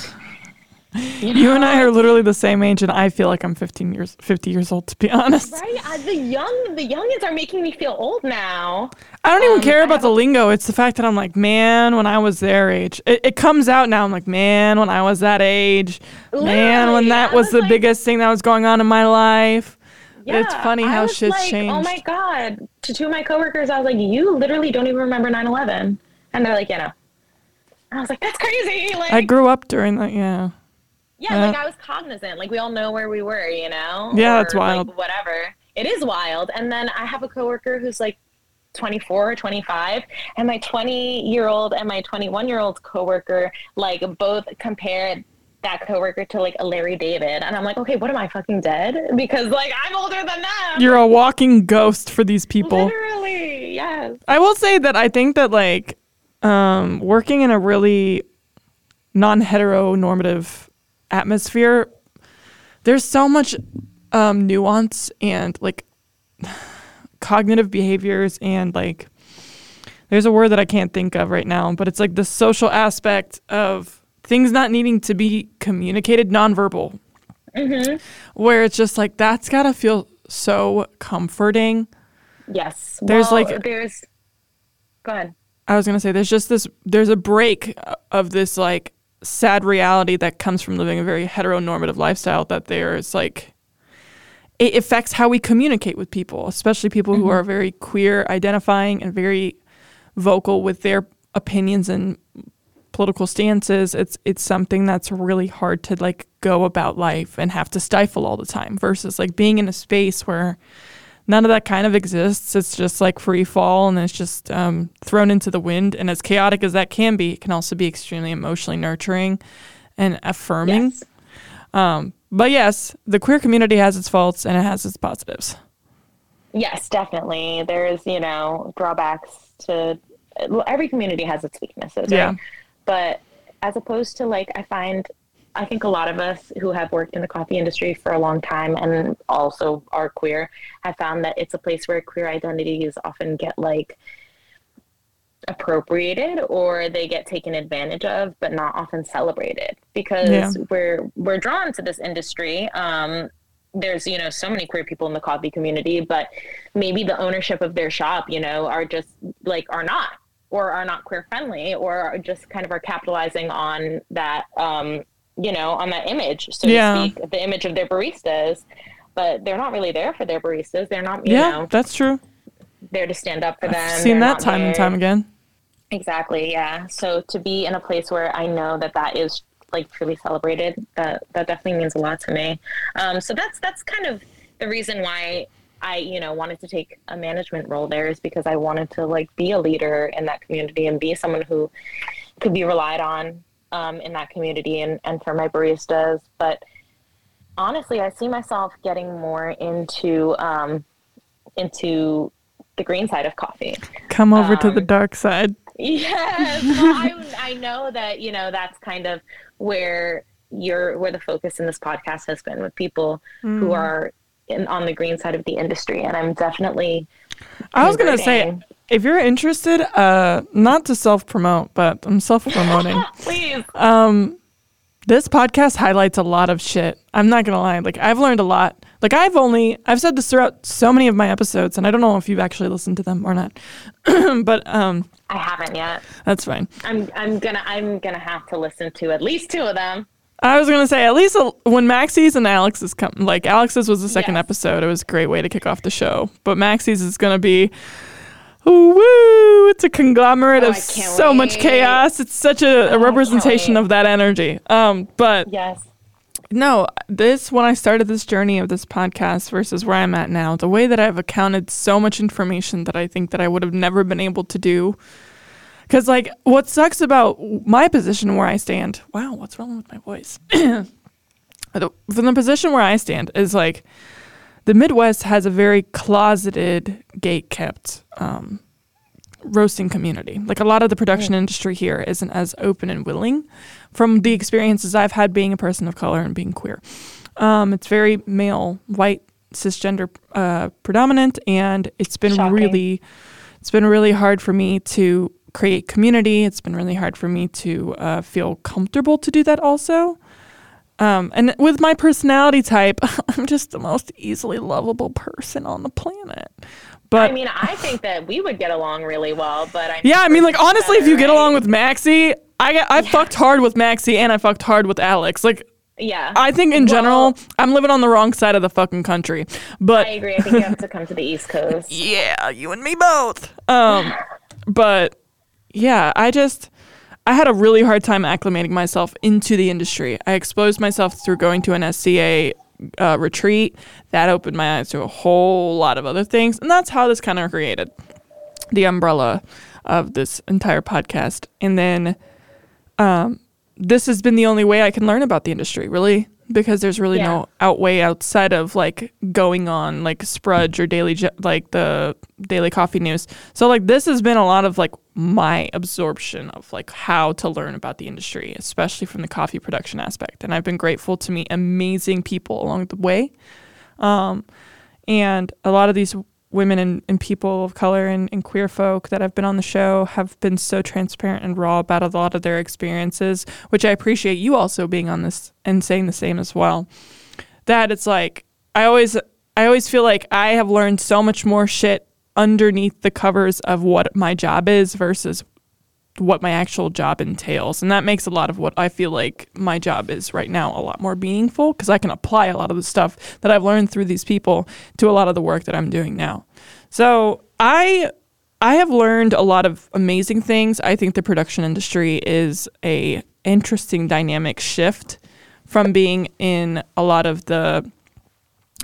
you, You and I are literally the same age, and I feel like I'm 15 years, 50 years old, to be [LAUGHS] honest. right? Uh, the young, the youngins are making me feel old now. I don't even Um, care about the lingo. It's the fact that I'm like, man, when I was their age, it, it comes out now. I'm like, man, when I was that age, man, when that was was the like- biggest thing that was going on in my life. Yeah, It's funny how was shit's like, Oh my god! To two of my coworkers, I was like, "You literally don't even remember 9/11," and they're like, "Yeah, know." I was like, "That's crazy!" Like, I grew up during that. Yeah. Yeah, Yeah. like I was cognizant. Like we all know where we were, you know? Yeah, that's Or, like, wild. whatever. It is wild. And then I have a coworker who's like 24 or 25, and my 20 year old and my 21 year old coworker like both compared that coworker to like a Larry David. And I'm like, okay, what am I fucking dead? Because like I'm older than them. You're a walking ghost for these people. Literally, yes. I will say that I think that like um, working in a really non-heteronormative atmosphere, there's so much um, nuance and like [SIGHS] cognitive behaviors and like there's a word that I can't think of right now, but it's like the social aspect of things not needing to be communicated nonverbal, mm-hmm. where it's just like that's gotta feel so comforting. Yes. There's, Well, like- there's go ahead. I was gonna say there's just this there's a break of this like sad reality that comes from living a very heteronormative lifestyle that there's like it affects how we communicate with people, especially people who mm-hmm. are very queer identifying and very vocal with their opinions and political stances. It's it's something that's really hard to like go about life and have to stifle all the time versus like being in a space where none of that kind of exists. It's just like free fall and it's just um, thrown into the wind. And as chaotic as that can be, it can also be extremely emotionally nurturing and affirming. Yes. Um, but yes, the queer community has its faults and it has its positives. Yes, definitely. There's, you know, drawbacks to every community has its weaknesses. Yeah. But as opposed to like, I find, I think a lot of us who have worked in the coffee industry for a long time and also are queer have found that it's a place where queer identities often get like appropriated or they get taken advantage of but not often celebrated because Yeah. we're we're drawn to this industry um there's you know so many queer people in the coffee community but maybe the ownership of their shop you know are just like are not or are not queer friendly or are just kind of are capitalizing on that um you know on that image so Yeah. to speak the image of their baristas but they're not really there for their baristas they're not you yeah, know that's true. there to stand up for them I've seen They're that time and time again. Exactly, yeah. So to be in a place where I know that that is like truly celebrated, that that definitely means a lot to me. Um, so that's that's kind of the reason why I you know wanted to take a management role there is because I wanted to like be a leader in that community and be someone who could be relied on um, in that community and and for my baristas. But honestly, I see myself getting more into um, into the green side of coffee. Come over to the Um, dark side. Yes. Well, I, I know that, you know, that's kind of where your where the focus in this podcast has been with people Mm. who are in, on the green side of the industry. And I'm definitely I was gonna say, if you're interested, uh, not to self promote, but I'm self promoting. [LAUGHS] please. this podcast highlights a lot of shit. I'm not gonna lie. Like I've learned a lot. Like I've only I've said this throughout so many of my episodes, and I don't know if you've actually listened to them or not. [CLEARS THROAT] but um, I haven't yet. that's fine. I'm I'm gonna I'm gonna have to listen to at least two of them. I was gonna say at least a, when Maxie's and Alex's come, like Alex's was the second Yes. episode. It was a great way to kick off the show. But Maxie's is gonna be, woo! It's a conglomerate Oh, of so much chaos. It's such a, a representation of that energy. Um, but Yes. no, this when I started this journey of this podcast versus where I'm at now, the way that I've accounted so much information that I think that I would have never been able to do. Cause like what sucks about my position where I stand, wow, what's wrong with my voice? [COUGHS] From the position where I stand is like the Midwest has a very closeted, gate kept um, roasting community. Like a lot of the production industry here isn't as open and willing from the experiences I've had being a person of color and being queer. Um, it's very male, white, cisgender uh, predominant, and it's been Shocking. really, it's been really hard for me to create community. It's been really hard for me to uh, feel comfortable to do that also. Um, and with my personality type, [LAUGHS] I'm just the most easily lovable person on the planet. But I mean, I think that we would get along really well, but I yeah, I mean, like [LAUGHS] honestly, if you get right? along with Maxie, I I fucked hard with Maxie and I fucked hard with Alex. Like yeah, I think in Well, general, I'm living on the wrong side of the fucking country. But I agree. I think you have to come to the East Coast. [LAUGHS] yeah, you and me both. Um, but yeah, I just I had a really hard time acclimating myself into the industry. I exposed myself through going to an SCA uh, retreat. That opened my eyes to a whole lot of other things, and that's how this kind of created the umbrella of this entire podcast. And then um, this has been the only way I can learn about the industry, really, because there's really Yeah. no outway outside of like going on like Sprudge or Daily, like the Daily Coffee News. So like this has been a lot of like my absorption of like how to learn about the industry, especially from the coffee production aspect. And I've been grateful to meet amazing people along the way. Um, and a lot of these women and, and people of color and, and queer folk that have been on the show have been so transparent and raw about a lot of their experiences, which I appreciate you also being on this and saying the same as well. That it's like I always I always feel like I have learned so much more shit underneath the covers of what my job is versus what my actual job entails. And that makes a lot of what I feel like my job is right now a lot more meaningful because I can apply a lot of the stuff that I've learned through these people to a lot of the work that I'm doing now. So I I have learned a lot of amazing things. I think the production industry is a interesting dynamic shift from being in a lot of the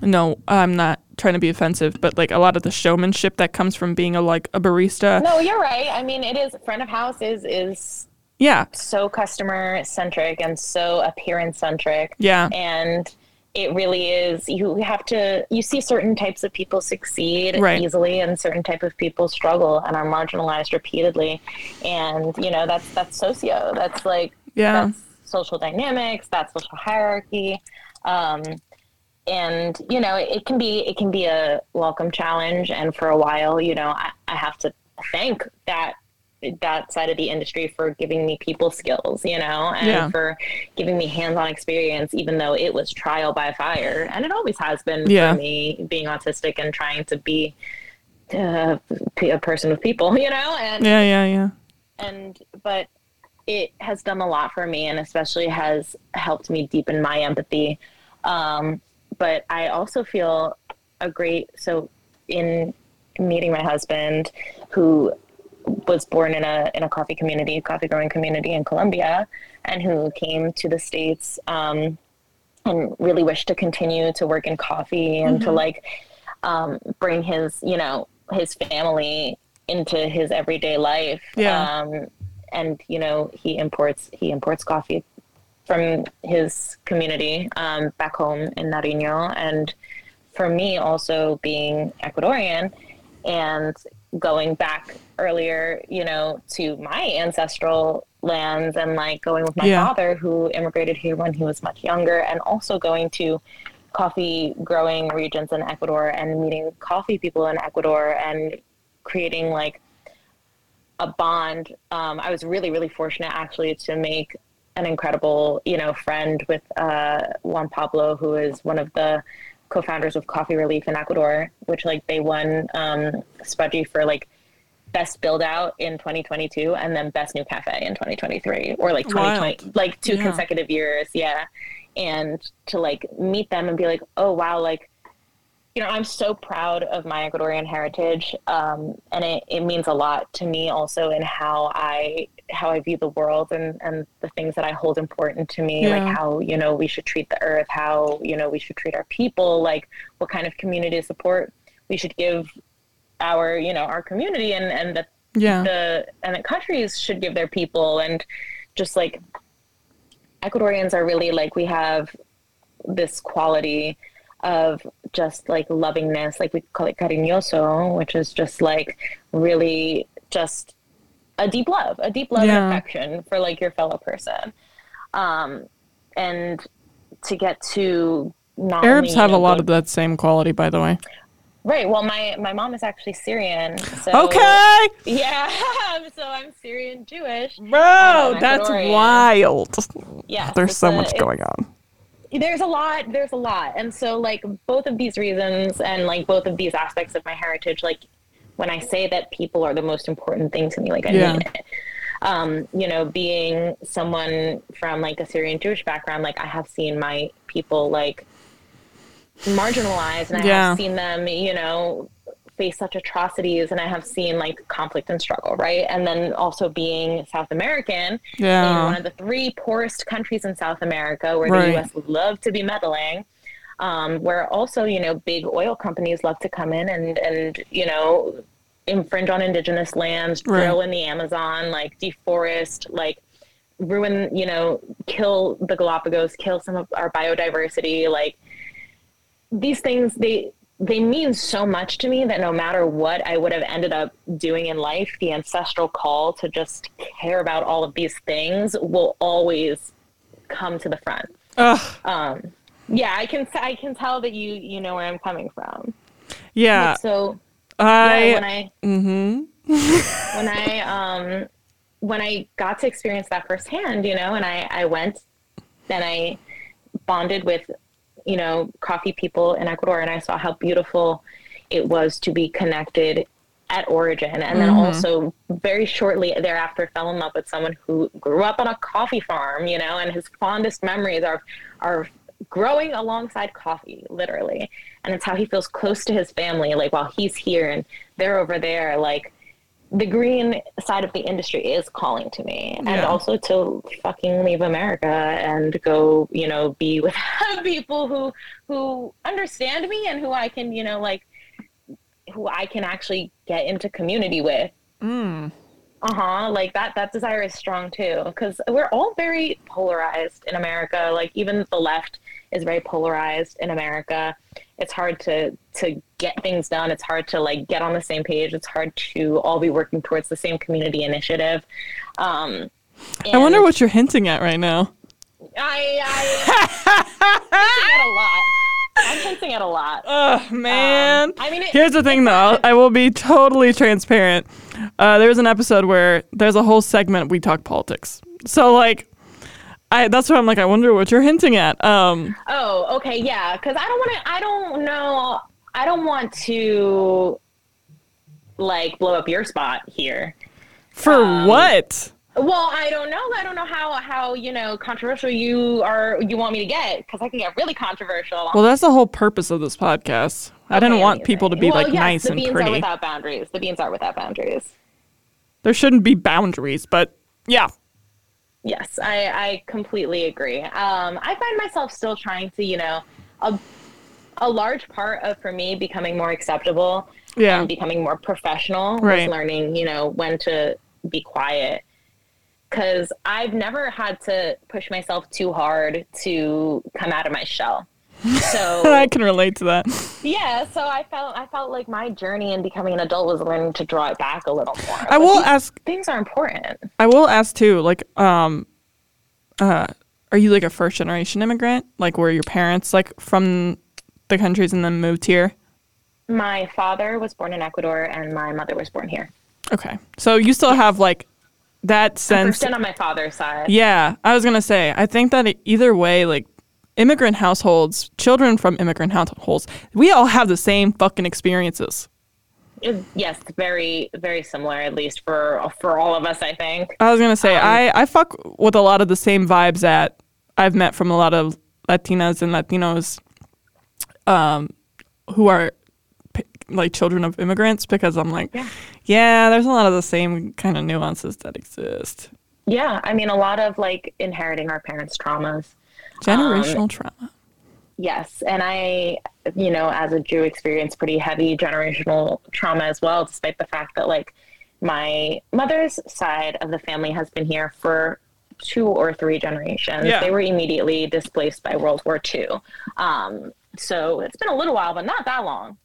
no, I'm not trying to be offensive, but like a lot of the showmanship that comes from being a like a barista. No, you're right. I mean, it is front of house is is Yeah. so customer centric and so appearance centric. Yeah. And it really is you have to you see certain types of people succeed Right. easily and certain type of people struggle and are marginalized repeatedly. And you know, that's that's socio. That's like Yeah. that's social dynamics, that's social hierarchy. Um, and you know it can be it can be a welcome challenge and for a while you know I, I have to thank that that side of the industry for giving me people skills you know and Yeah. for giving me hands-on experience even though it was trial by fire and it always has been Yeah. for me being autistic and trying to be uh, a person with people [LAUGHS] you know and Yeah, yeah, yeah. and but it has done a lot for me and especially has helped me deepen my empathy um, but i also feel a great so in meeting my husband who was born in a in a coffee community coffee growing community in colombia and who came to the states um, and really wished to continue to work in coffee and to like um, bring his you know his family into his everyday life Yeah. um, and you know he imports he imports coffee from his community um, back home in Nariño and for me also being Ecuadorian and going back earlier you know to my ancestral lands and like going with my Yeah. father who immigrated here when he was much younger and also going to coffee growing regions in Ecuador and meeting coffee people in Ecuador and creating like a bond. Um, I was really, really fortunate actually to make an incredible, you know, friend with uh, Juan Pablo, who is one of the co-founders of Coffee Relief in Ecuador, which like they won um, Sprudgie for like best build out in 2022 and then best new cafe in 2023 or like 2020 Wild. like two Yeah. consecutive years yeah and to like meet them and be like oh wow like you know i'm so proud of my ecuadorian heritage um, and it, it means a lot to me also in how i how i view the world and and the things that i hold important to me Yeah. like how you know we should treat the earth how you know we should treat our people like what kind of community support we should give our you know our community and and the Yeah. the and the countries should give their people and just like Ecuadorians are really like we have this quality of just like lovingness, like we call it cariñoso, which is just like really just a deep love, a deep love Yeah. and affection for like your fellow person. Um, and to get to not Arabs have a lot of that same quality, by the way. right. Well, my my mom is actually Syrian, so Okay, yeah, [LAUGHS] so I'm Syrian Jewish. bro, that's wild. Yeah, There's so much going on. There's a lot. There's a lot, and so like both of these reasons and like both of these aspects of my heritage, like when I say that people are the most important thing to me, like I Yeah. mean it. Um, you know, being someone from like a Syrian Jewish background, like I have seen my people like marginalized, and I Yeah. have seen them, you know, face such atrocities, and I have seen like conflict and struggle, right? And then also being South American, in Yeah. one of the three poorest countries in South America where Right. the US love to be meddling. Um, where also, you know, big oil companies love to come in and, and you know, infringe on indigenous lands, Right. drill in the Amazon, like deforest, like ruin, you know, kill the Galapagos, kill some of our biodiversity. Like these things, they they mean so much to me that no matter what I would have ended up doing in life, the ancestral call to just care about all of these things will always come to the front. Ugh. Um, yeah, I can I can tell that you you know where I'm coming from. Yeah. Like, so I. yeah, when I mm-hmm. [LAUGHS] when I um when I got to experience that firsthand, you know, and I I went and I bonded with you know coffee people in Ecuador, and I saw how beautiful it was to be connected at origin, and then also very shortly thereafter fell in love with someone who grew up on a coffee farm, you know, and his fondest memories are are growing alongside coffee, literally, and it's how he feels close to his family, like while he's here and they're over there, like the green side of the industry is calling to me and also to fucking leave America and go, you know, be with [LAUGHS] people who who understand me and who I can, you know, like who I can actually get into community with. Mm. Uh-huh, like that that desire is strong too cuz we're all very polarized in America. Like even the left is very polarized in America. It's hard to to get things done. It's hard to like get on the same page. It's hard to all be working towards the same community initiative. Um I wonder what you're hinting at right now. I I I'm [LAUGHS] hinting at a lot. I'm hinting at a lot. [LAUGHS] Oh man. Um, I mean, it- here's the thing though. I will be totally transparent. Uh, there was an episode where there's a whole segment we talk politics. So like, I that's why I'm like, I wonder what you're hinting at. Um, Oh, okay, yeah. Because I don't want to. I don't know. I don't want to like blow up your spot here. for Um, what? Well, I don't know. I don't know how how you know controversial you are. You want me to get because I can get really controversial. Well, that's the whole purpose of this podcast. I didn't Okay, want people to be well, like yes, nice and pretty. the beans are without boundaries. The beans are without boundaries. There shouldn't be boundaries, but yeah. Yes, I, I completely agree. Um, I find myself still trying to, you know, a, a large part of for me becoming more acceptable Yeah. and becoming more professional Right. was learning, you know, when to be quiet. Because I've never had to push myself too hard to come out of my shell. So [LAUGHS] I can relate to that. yeah, so I felt I felt like my journey in becoming an adult was learning to draw it back a little more. I But will ask things are important. I will ask too, like, um, uh, are you like a first generation immigrant? Like, were your parents like from the countries and then moved here? My father was born in Ecuador and my mother was born here. Okay, so you still have like that sense. Percent on my father's side. Yeah, I was gonna say. I think that either way, like immigrant households, children from immigrant households, we all have the same fucking experiences. Yes, very very similar at least for for all of us. I think. I was gonna say Um, I I fuck with a lot of the same vibes that I've met from a lot of Latinas and Latinos, um, who are like children of immigrants because I'm like, Yeah. yeah, there's a lot of the same kind of nuances that exist. Yeah, I mean a lot of like inheriting our parents' traumas. Generational trauma. Yes, and I, you know, as a Jew, experienced pretty heavy generational trauma as well, despite the fact that like my mother's side of the family has been here for two or three generations. Yeah. They were immediately displaced by World War II. Um, so it's been a little while, but not that long.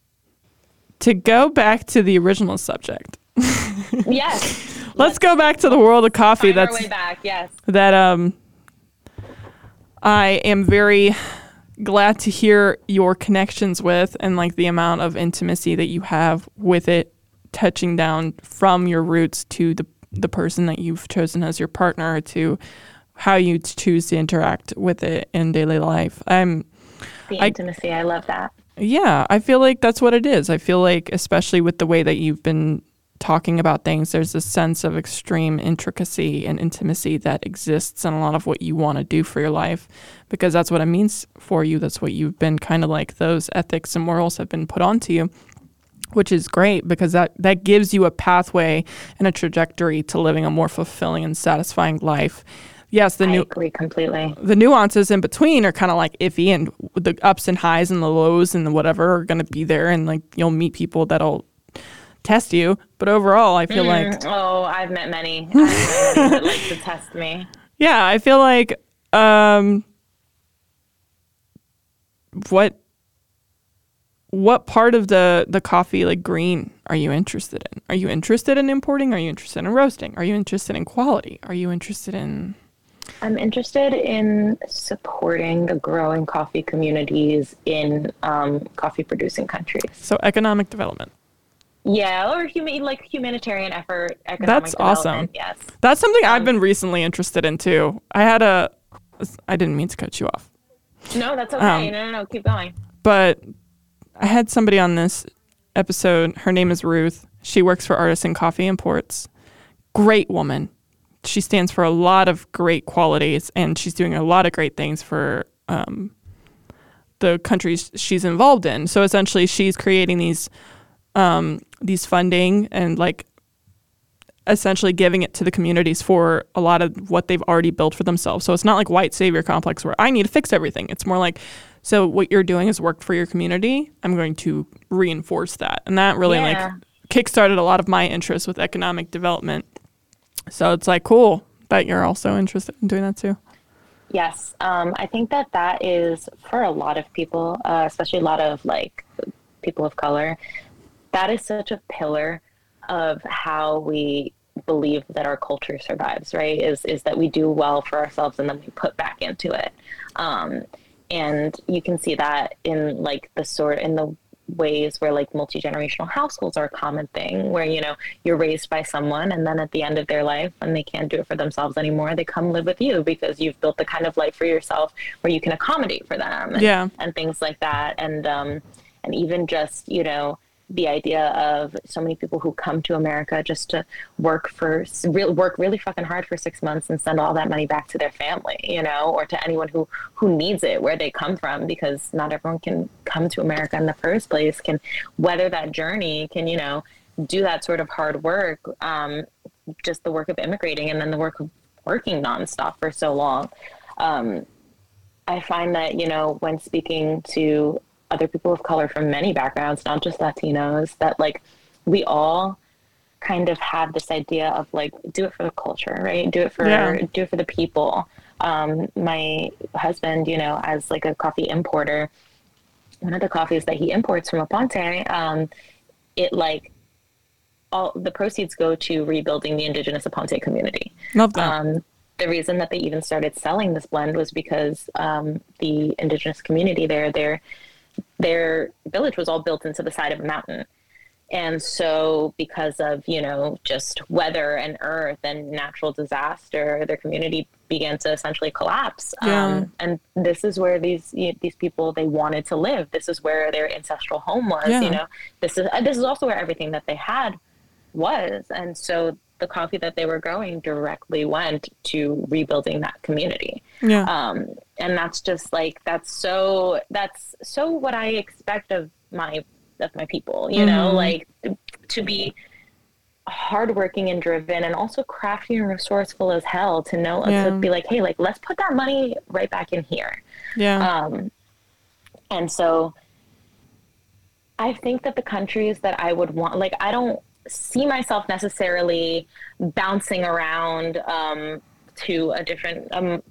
To go back to the original subject, [LAUGHS] Yes. let's go back to the world of coffee. That's way back. Yes. that um I am very glad to hear your connections with and like the amount of intimacy that you have with it touching down from your roots to the the person that you've chosen as your partner to how you choose to interact with it in daily life. I'm The I- intimacy. I love that. yeah, I feel like that's what it is. I feel like, especially with the way that you've been talking about things, there's a sense of extreme intricacy and intimacy that exists in a lot of what you want to do for your life because that's what it means for you. That's what you've been kind of like, those ethics and morals have been put onto you. Which is great because that, that gives you a pathway and a trajectory to living a more fulfilling and satisfying life. Yes, the I new agree completely. the nuances in between are kind of like iffy and the ups and highs and the lows and the whatever are going to be there and like you'll meet people that'll test you but overall i feel like Mm, oh, I've met many. [LAUGHS] I've met many that like to test me. yeah i feel like um what what part of the the coffee like green are you interested in are you interested in importing are you interested in roasting are you interested in quality are you interested in I'm interested in supporting the growing coffee communities in um, coffee producing countries. so economic development Yeah, or human like humanitarian effort. Economic That's awesome. Yes. That's something I've Um, been recently interested in too. I had a, I didn't mean to cut you off, No, that's okay. Um, no, no, no. Keep going. but I had somebody on this episode. Her name is Ruth. She works for Artisan Coffee Imports. Great woman. She stands for a lot of great qualities, and she's doing a lot of great things for um, the countries she's involved in. So essentially, she's creating these um, these funding and like essentially giving it to the communities for a lot of what they've already built for themselves. So it's not like white savior complex where I need to fix everything. It's more like so what you're doing has worked for your community. I'm going to reinforce that. And that really Yeah. like kickstarted a lot of my interest with economic development. So it's like cool that you're also interested in doing that too. Yes, um, I think that that is for a lot of people, uh, especially a lot of like people of color. That is such a pillar of how we believe that our culture survives. Right? Is is that we do well for ourselves and then we put back into it. Um, and you can see that in like the sort in the ways where like multi-generational households are a common thing where you know you're raised by someone and then at the end of their life when they can't do it for themselves anymore they come live with you because you've built the kind of life for yourself where you can accommodate for them and, Yeah. and things like that and um and even just you know the idea of so many people who come to America just to work for real work really fucking hard for six months and send all that money back to their family, you know, or to anyone who who needs it where they come from, because not everyone can come to America in the first place, can weather that journey, can you know do that sort of hard work, um, just the work of immigrating and then the work of working nonstop for so long. Um, I find that, you know, when speaking to other people of color from many backgrounds, not just Latinos, that like we all kind of have this idea of like do it for the culture, right? Do it for Yeah. do it for the people. Um, my husband, you know, as like a coffee importer, one of the coffees that he imports from Aponte, um, it like all the proceeds go to rebuilding the indigenous Aponte community. Love that. Um, the reason that they even started selling this blend was because um, the indigenous community there, their their village was all built into the side of a mountain, and so because of you know just weather and earth and natural disaster, their community began to essentially collapse. Yeah. Um, and this is where these you these people they wanted to live. This is where their ancestral home was. Yeah. You know, this is uh, this is also where everything that they had was. And so the coffee that they were growing directly went to rebuilding that community. yeah. Um, and that's just like that's so that's so what I expect of my of my people, you know, Mhm. like to be hardworking and driven and also crafty and resourceful as hell to know Yeah. to be like, hey, like let's put that money right back in here. yeah. Um, and so I think that the countries that I would want, like, I don't see myself necessarily bouncing around um, to a different um,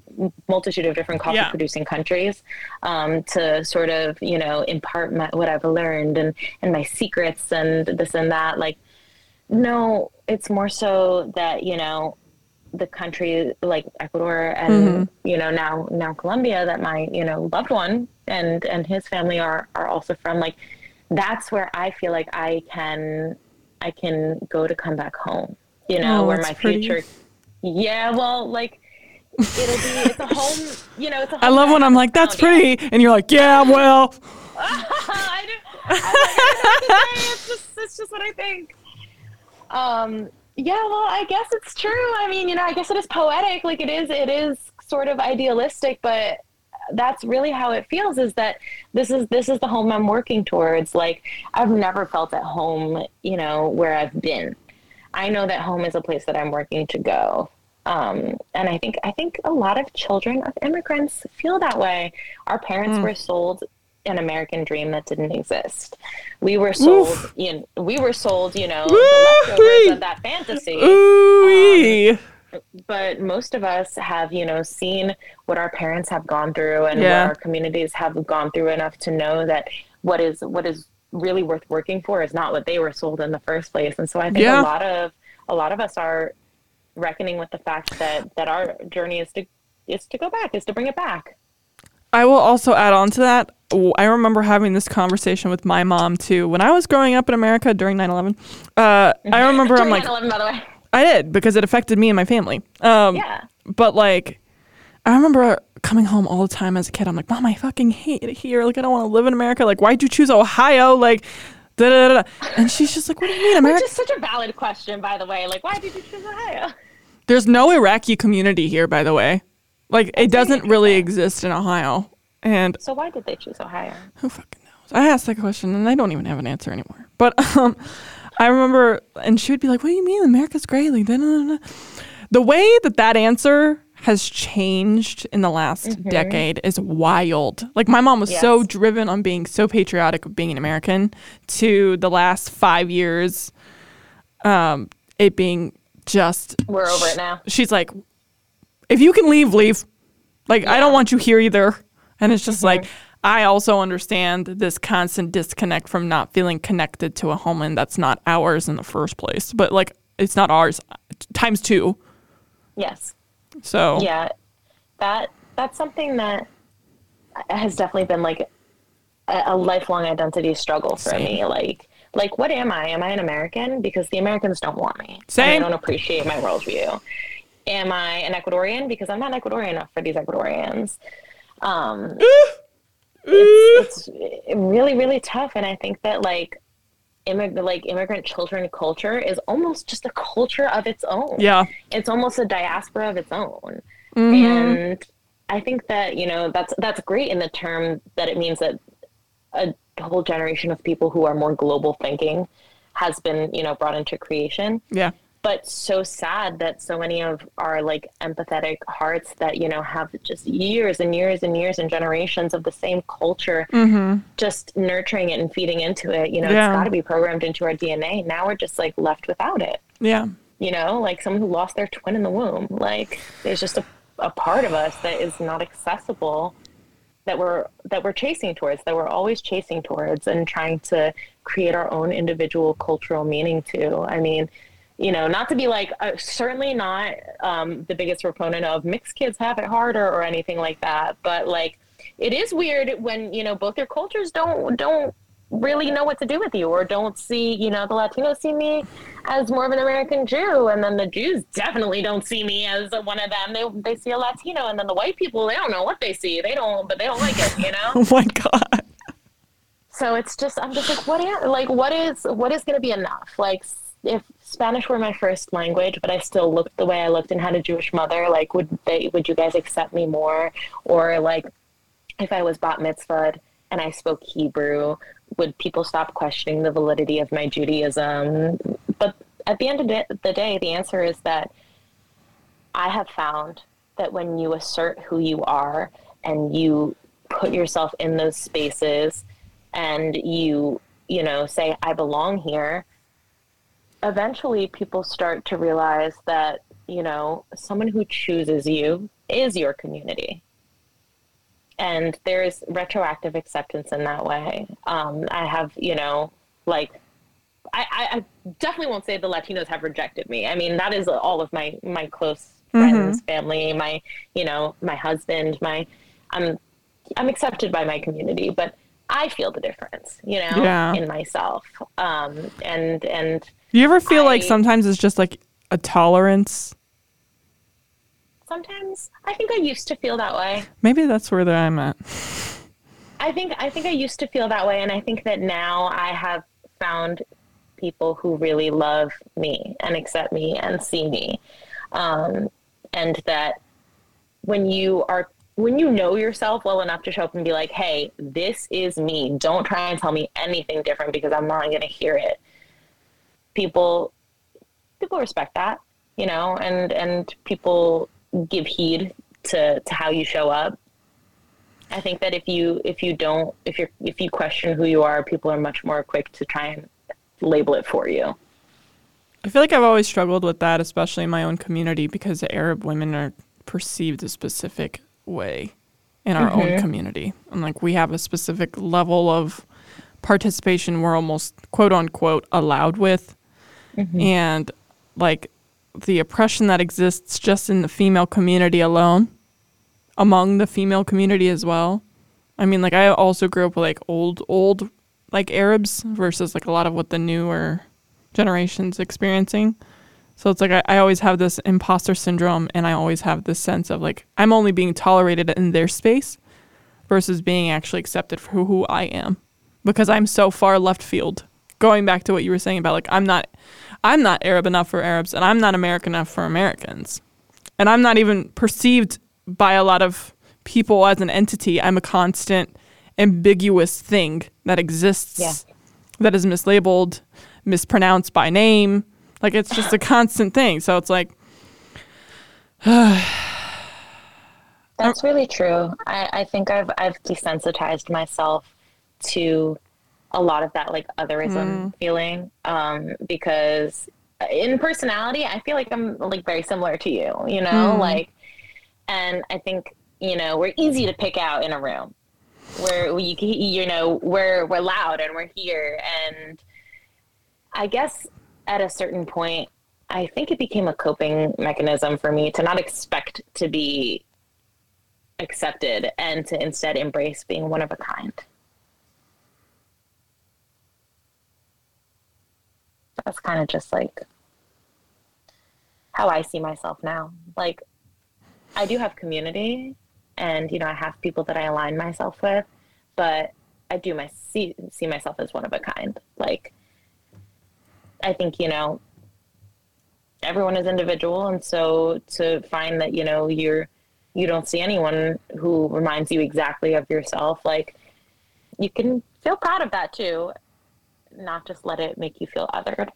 multitude of different coffee Yeah. producing countries um, to sort of, you know, impart my, what I've learned and, and my secrets and this and that. Like, no, it's more so that, you know, the country like Ecuador and you know now now Colombia that my you know loved one and and his family are are also from like that's where I feel like I can I can go to come back home you know Oh, where my pretty. future yeah well like it'll be it's a home you know it's a home [LAUGHS] I love when I'm like, that's found yet." pretty. And you're like, yeah, [LAUGHS] well, [LAUGHS] I do. I, like, I don't know what to say. It's just, it's just what I think. Um. Yeah. Well, I guess it's true. I mean, you know, I guess it is poetic. Like it is. It is sort of idealistic, but that's really how it feels. Is that this is this is the home I'm working towards. Like I've never felt at home. You know, where I've been. I know that home is a place that I'm working to go. Um, and I think I think a lot of children of immigrants feel that way. Our parents were sold an American dream that didn't exist. We were sold, Oof. you know, we were sold, you know, Woo-wee. the leftovers of that fantasy. But most of us have, you know, seen what our parents have gone through and Yeah. what our communities have gone through enough to know that what is what is really worth working for is not what they were sold in the first place. And so I think Yeah. a lot of a lot of us are reckoning with the fact that that our journey is to is to go back, is to bring it back. I will also add on to that. I remember having this conversation with my mom too. When I was growing up in America during 9 11, uh, I [LAUGHS] remember I'm like, 9/11, by the way. I did because it affected me and my family. Um, Yeah. But like, I remember coming home all the time as a kid. I'm like, Mom, I fucking hate it here. Like, I don't want to live in America. Like, why'd you choose Ohio? Like, da da da. And she's just like, What do you mean, Which America? is such a valid question, by the way. Like, why did you choose Ohio? There's no Iraqi community here, by the way. Like, it doesn't really exist in Ohio. And So why did they choose Ohio? who fucking knows? I asked that question and I don't even have an answer anymore. But [LAUGHS] um, I remember, and she would be like, "What do you mean America's great?" Like, da, da, da. the way that that answer has changed in the last decade is wild. Like my mom was so driven on being so patriotic of being an American to the last five years, um, it being just We're over it now. she's like, if you can leave, leave. Like, I don't Mm-hmm. want you here either. And it's just like, I also understand this constant disconnect from not feeling connected to a homeland that's not ours in the first place. But like, it's not ours times two. Yes. So, Yeah. That that's something that has definitely been like a, a lifelong identity struggle for Same. me. Like like what am I? Am I an American? Because the Americans don't want me. And Same. they don't appreciate my worldview. Am I an Ecuadorian? Because I'm not Ecuadorian enough for these Ecuadorians. Um, it's, [LAUGHS] it's really really tough, and I think that like immig- like immigrant children culture is almost just a culture of its own yeah. it's almost a diaspora of its own Mhm. and i think that you know that's that's great in the term that it means that a whole generation of people who are more global thinking has been you know brought into creation Yeah. But so sad that so many of our like empathetic hearts that you know have just years and years and years and generations of the same culture Mm-hmm. just nurturing it and feeding into it you know Yeah. it's got to be programmed into our dna now we're just like left without it Yeah. you know, like someone who lost their twin in the womb. Like there's just a, a part of us that is not accessible that we're that we're chasing towards, that we're always chasing towards and trying to create our own individual cultural meaning to. I mean, you know, not to be like uh, certainly not um, the biggest proponent of mixed kids have it harder or anything like that, but like it is weird when you know both your cultures don't don't really know what to do with you or don't see you know the latinos see me as more of an american jew and then the jews definitely don't see me as one of them. They, they see a latino and then the white people they don't know what they see. They don't but they don't like it you know? [LAUGHS] Oh my God. so it's just i'm just like what am, like what is what is going to be enough? Like if spanish were my first language but i still looked the way i looked and had a jewish mother like would they would you guys accept me more? Or like if i was bat mitzvahed and i spoke hebrew would people stop questioning the validity of my judaism? But at the end of the day the answer is that i have found that when you assert who you are and you put yourself in those spaces and you you know say i belong here eventually people start to realize that you know someone who chooses you is your community. And there's retroactive acceptance in that way. Um, i have you know like I, I, I definitely won't say the latinos have rejected me. I mean that is all of my my close friends family my you know my husband my i'm i'm accepted by my community. But i feel the difference you know Yeah. in myself um and and Do you ever feel like sometimes it's just like a tolerance? sometimes i think i used to feel that way Maybe that's where I'm at. I think I think I used to feel that way, and I think that now I have found people who really love me and accept me and see me, um, and that when you are when you know yourself well enough to show up and be like, "Hey, this is me. Don't try and tell me anything different because I'm not going to hear it." People people respect that, you know, and and people give heed to to how you show up. I think that if you if you don't if you're if you question who you are, people are much more quick to try and label it for you. I feel like I've always struggled with that, especially in my own community, because Arab women are perceived a specific way in our own mm-hmm. community. And like we have a specific level of participation we're almost quote unquote allowed with. Mm-hmm. And like the oppression that exists just in the female community alone, among the female community as well. I mean, like I also grew up with like old, old like Arabs versus like a lot of what the newer generations experiencing. So it's like I, I always have this imposter syndrome and I always have this sense of like I'm only being tolerated in their space versus being actually accepted for who, I am because I'm so far left field. Going back to what you were saying about like I'm not I'm not Arab enough for Arabs and I'm not American enough for Americans. And I'm not even perceived by a lot of people as an entity. I'm a constant ambiguous thing that exists Yeah. that is mislabeled, mispronounced by name. Like it's just a [SIGHS] constant thing. So it's like [SIGHS] That's really true. I, I think I've I've desensitized myself to a lot of that like otherism feeling um, because in personality I feel like I'm like very similar to you. You know, like, and I think you know we're easy to pick out in a room where we you know we're we're loud and we're here and I guess at a certain point I think it became a coping mechanism for me to not expect to be accepted and to instead embrace being one of a kind. That's kind of just like how I see myself now. Like, I do have community and, you know, I have people that I align myself with, but I do my see, see myself as one of a kind. Like, I think, you know, everyone is individual. And so to find that, you know, you're, you don't see anyone who reminds you exactly of yourself, like you can feel proud of that too, not just let it make you feel othered.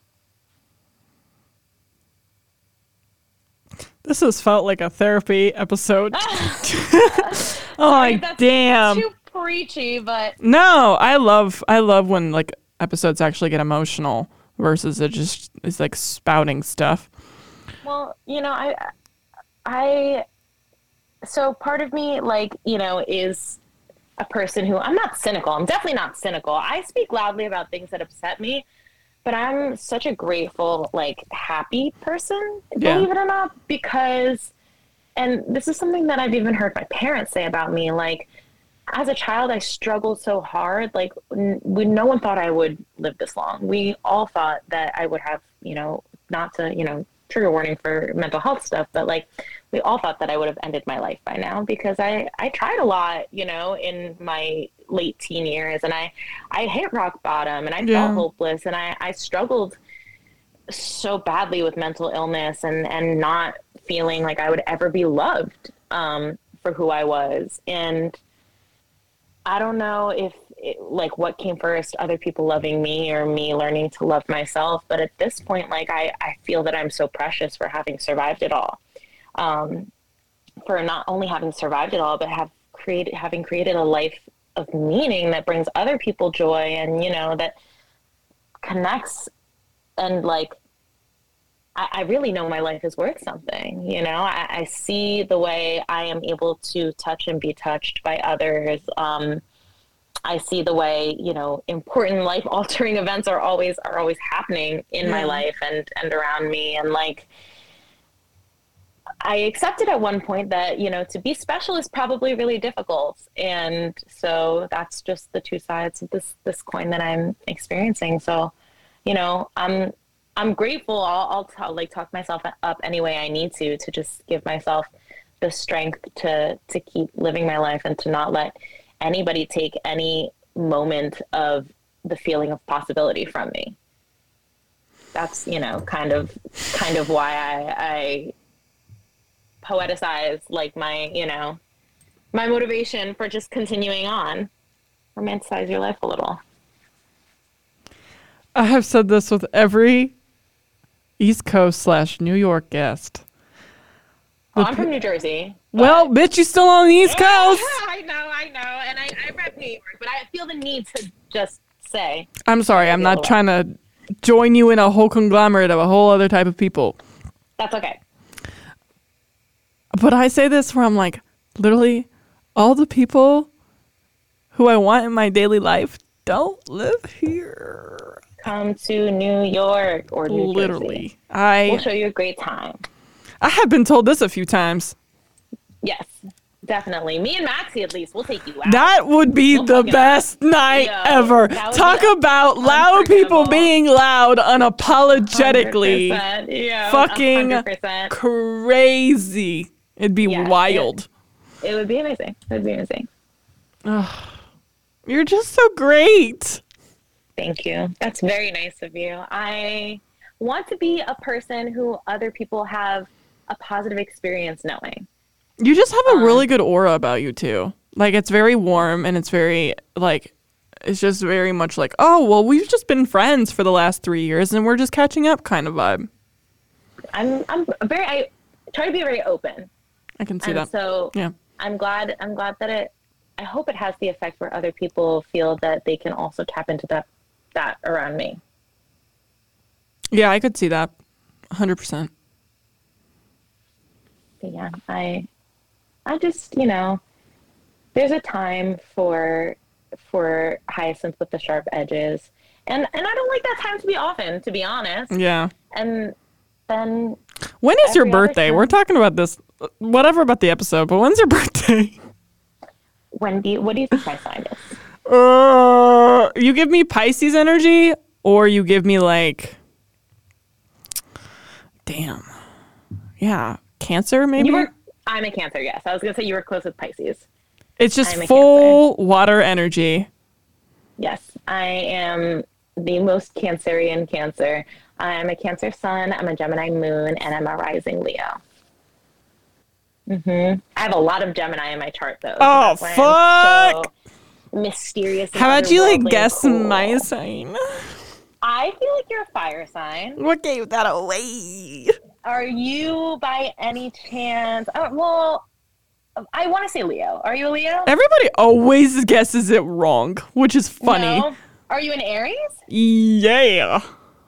this has felt like a therapy episode. [LAUGHS] [LAUGHS] oh my damn. Too preachy, but No, I love I love when like episodes actually get emotional versus it just is like spouting stuff. well, you know, I, I, so part of me, like, you know, is a person who I'm not cynical. I'm definitely not cynical. I speak loudly about things that upset me, but I'm such a grateful, like, happy person, Yeah. believe it or not, because, and this is something that I've even heard my parents say about me, like, as a child, I struggled so hard. Like, n- we, no one thought I would live this long. We all thought that I would have, you know, not to, you know, trigger warning for mental health stuff, but like, we all thought that I would have ended my life by now because I, I tried a lot, you know, in my late teen years and I, I hit rock bottom and I Yeah. felt hopeless and I, I struggled so badly with mental illness and, and not feeling like I would ever be loved um, for who I was. And I don't know if it, like what came first, other people loving me or me learning to love myself. But at this point, like I, I feel that I'm so precious for having survived it all. Um, for not only having survived it all, but have created, having created a life of meaning that brings other people joy and, you know, that connects and like I, I really know my life is worth something. You know, I, I see the way I am able to touch and be touched by others. Um, I see the way you know important life altering [LAUGHS] events are always are always happening in my life and and around me, and like I accepted at one point that you know to be special is probably really difficult, and so that's just the two sides of this this coin that I'm experiencing. So, you know, I'm I'm grateful. I'll, I'll t- like talk myself up any way I need to to just give myself the strength to to keep living my life and to not let anybody take any moment of the feeling of possibility from me. That's you know kind of kind of why I, I poeticize like my you know my motivation for just continuing on. Romanticize your life a little. I have said this with every East Coast slash New York guest. Well, I'm from New Jersey. Well, bitch, you still on the East [LAUGHS] Coast. I know, I know, and I, I rep New York, but I feel the need to just say I'm sorry, I'm not trying to join you in a whole conglomerate of a whole other type of people. that's okay. But I say this where I'm like, literally, all the people who I want in my daily life don't live here. Come to New York or New Jersey. literally. We'll show you a great time. I have been told this a few times. Yes, definitely. Me and Maxie, at least, we'll take you out. That would be oh We'll the fuck it best night Yo, ever. Talk about loud people being loud unapologetically 100%, yeah, fucking 100%. crazy. It'd be Yeah, wild. It would be amazing. It would be amazing. You're just so great. Thank you. That's very nice of you. I want to be a person who other people have a positive experience knowing. You just have a Um, really good aura about you too. Like it's very warm and it's very like it's just very much like, oh, well, we've just been friends for the last three years and we're just catching up kind of vibe. I'm I'm very I try to be very open. I can see and that. so Yeah. I'm glad I'm glad that it I hope it has the effect where other people feel that they can also tap into that that around me. Yeah, I could see that. 100%. But yeah, I I just, you know, there's a time for for hyacinth with the sharp edges. And and I don't like that time to be often, to be honest. Yeah. And then When is your birthday? We're talking about this, whatever about the episode, but when's your [LAUGHS] birthday? when do you, what do you think my sign is? Uh, you give me Pisces energy, or you give me like, damn, yeah, Cancer maybe. You were I'm a cancer, yes. I was gonna say you were close with Pisces. it's just full water energy. Yes, I am the most Cancerian Cancer. I'm a Cancer Sun, I'm a Gemini Moon, and I'm a Rising Leo. hmm I have a lot of Gemini in my chart, though. Oh, that's so mysterious. How about you like guess cool. my sign? I feel like you're a fire sign. What gave that away? Are you, by any chance? Oh, well, I want to say Leo. Are you a Leo? Everybody always guesses it wrong, which is funny. No? Are you an Aries? Yeah.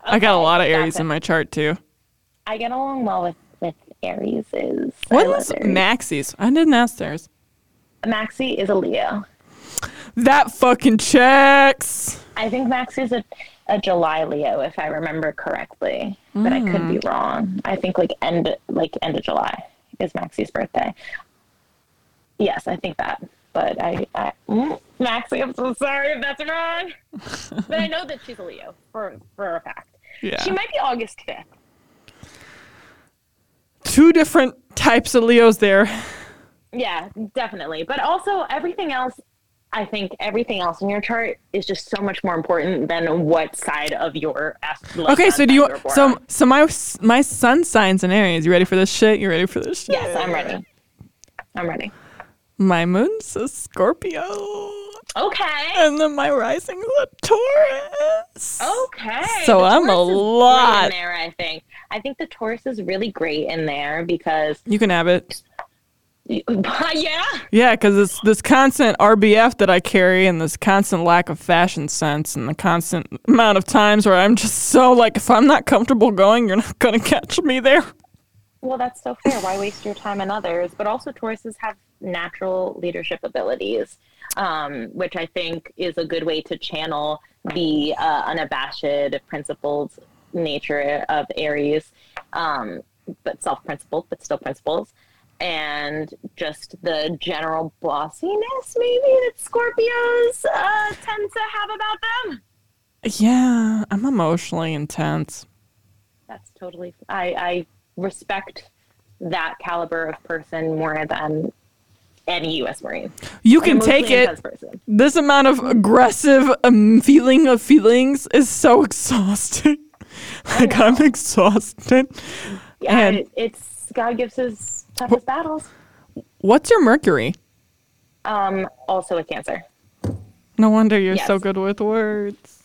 I got a lot of Aries in my chart too. I get along well with with Aries. Is I love When's Aries. Maxie's? I didn't ask theirs. Maxie is a Leo. That fucking checks. I think Maxie's a, a July Leo, if I remember correctly, but I could Mm. be wrong. I think like end like end of July is Maxie's birthday. Yes, I think that. But I, I mm, Maxie, I'm so sorry if that's wrong. [LAUGHS] but I know that she's a Leo for for a fact. Yeah. She might be August fifth. Two different types of Leos there. Yeah, definitely. But also everything else I think everything else in your chart is just so much more important than what side of your Okay, so do you so so my my sun signs in Aries. You ready for this shit? You ready for this shit? Yes, I'm ready. I'm ready. My moon's a Scorpio. Okay. And then my rising's a Taurus. Okay. So the I'm a Taurus great lot. in there. I think. I think the Taurus is really great in there because You can have it. [LAUGHS] yeah. Yeah, because it's this constant RBF that I carry and this constant lack of fashion sense and the constant amount of times where I'm just so like, if I'm not comfortable going, you're not going to catch me there. Well, that's so fair. Why waste your time on others? But also, Tauruses have natural leadership abilities, um, which I think is a good way to channel the uh, unabashed, principled nature of Aries, um, but self principled, but still principles. And just the general bossiness, maybe that Scorpios uh, tend to have about them. Yeah, I'm emotionally intense. That's totally. I, I respect that caliber of person more than any U.S. Marine. You can take it. Person. This amount of aggressive um, feeling of feelings is so [LAUGHS] exhausting. like, I'm exhausted. Yeah, And- it- it's God gives his toughest battles. What's your Mercury? Um, also a Cancer. No wonder you're so good with words.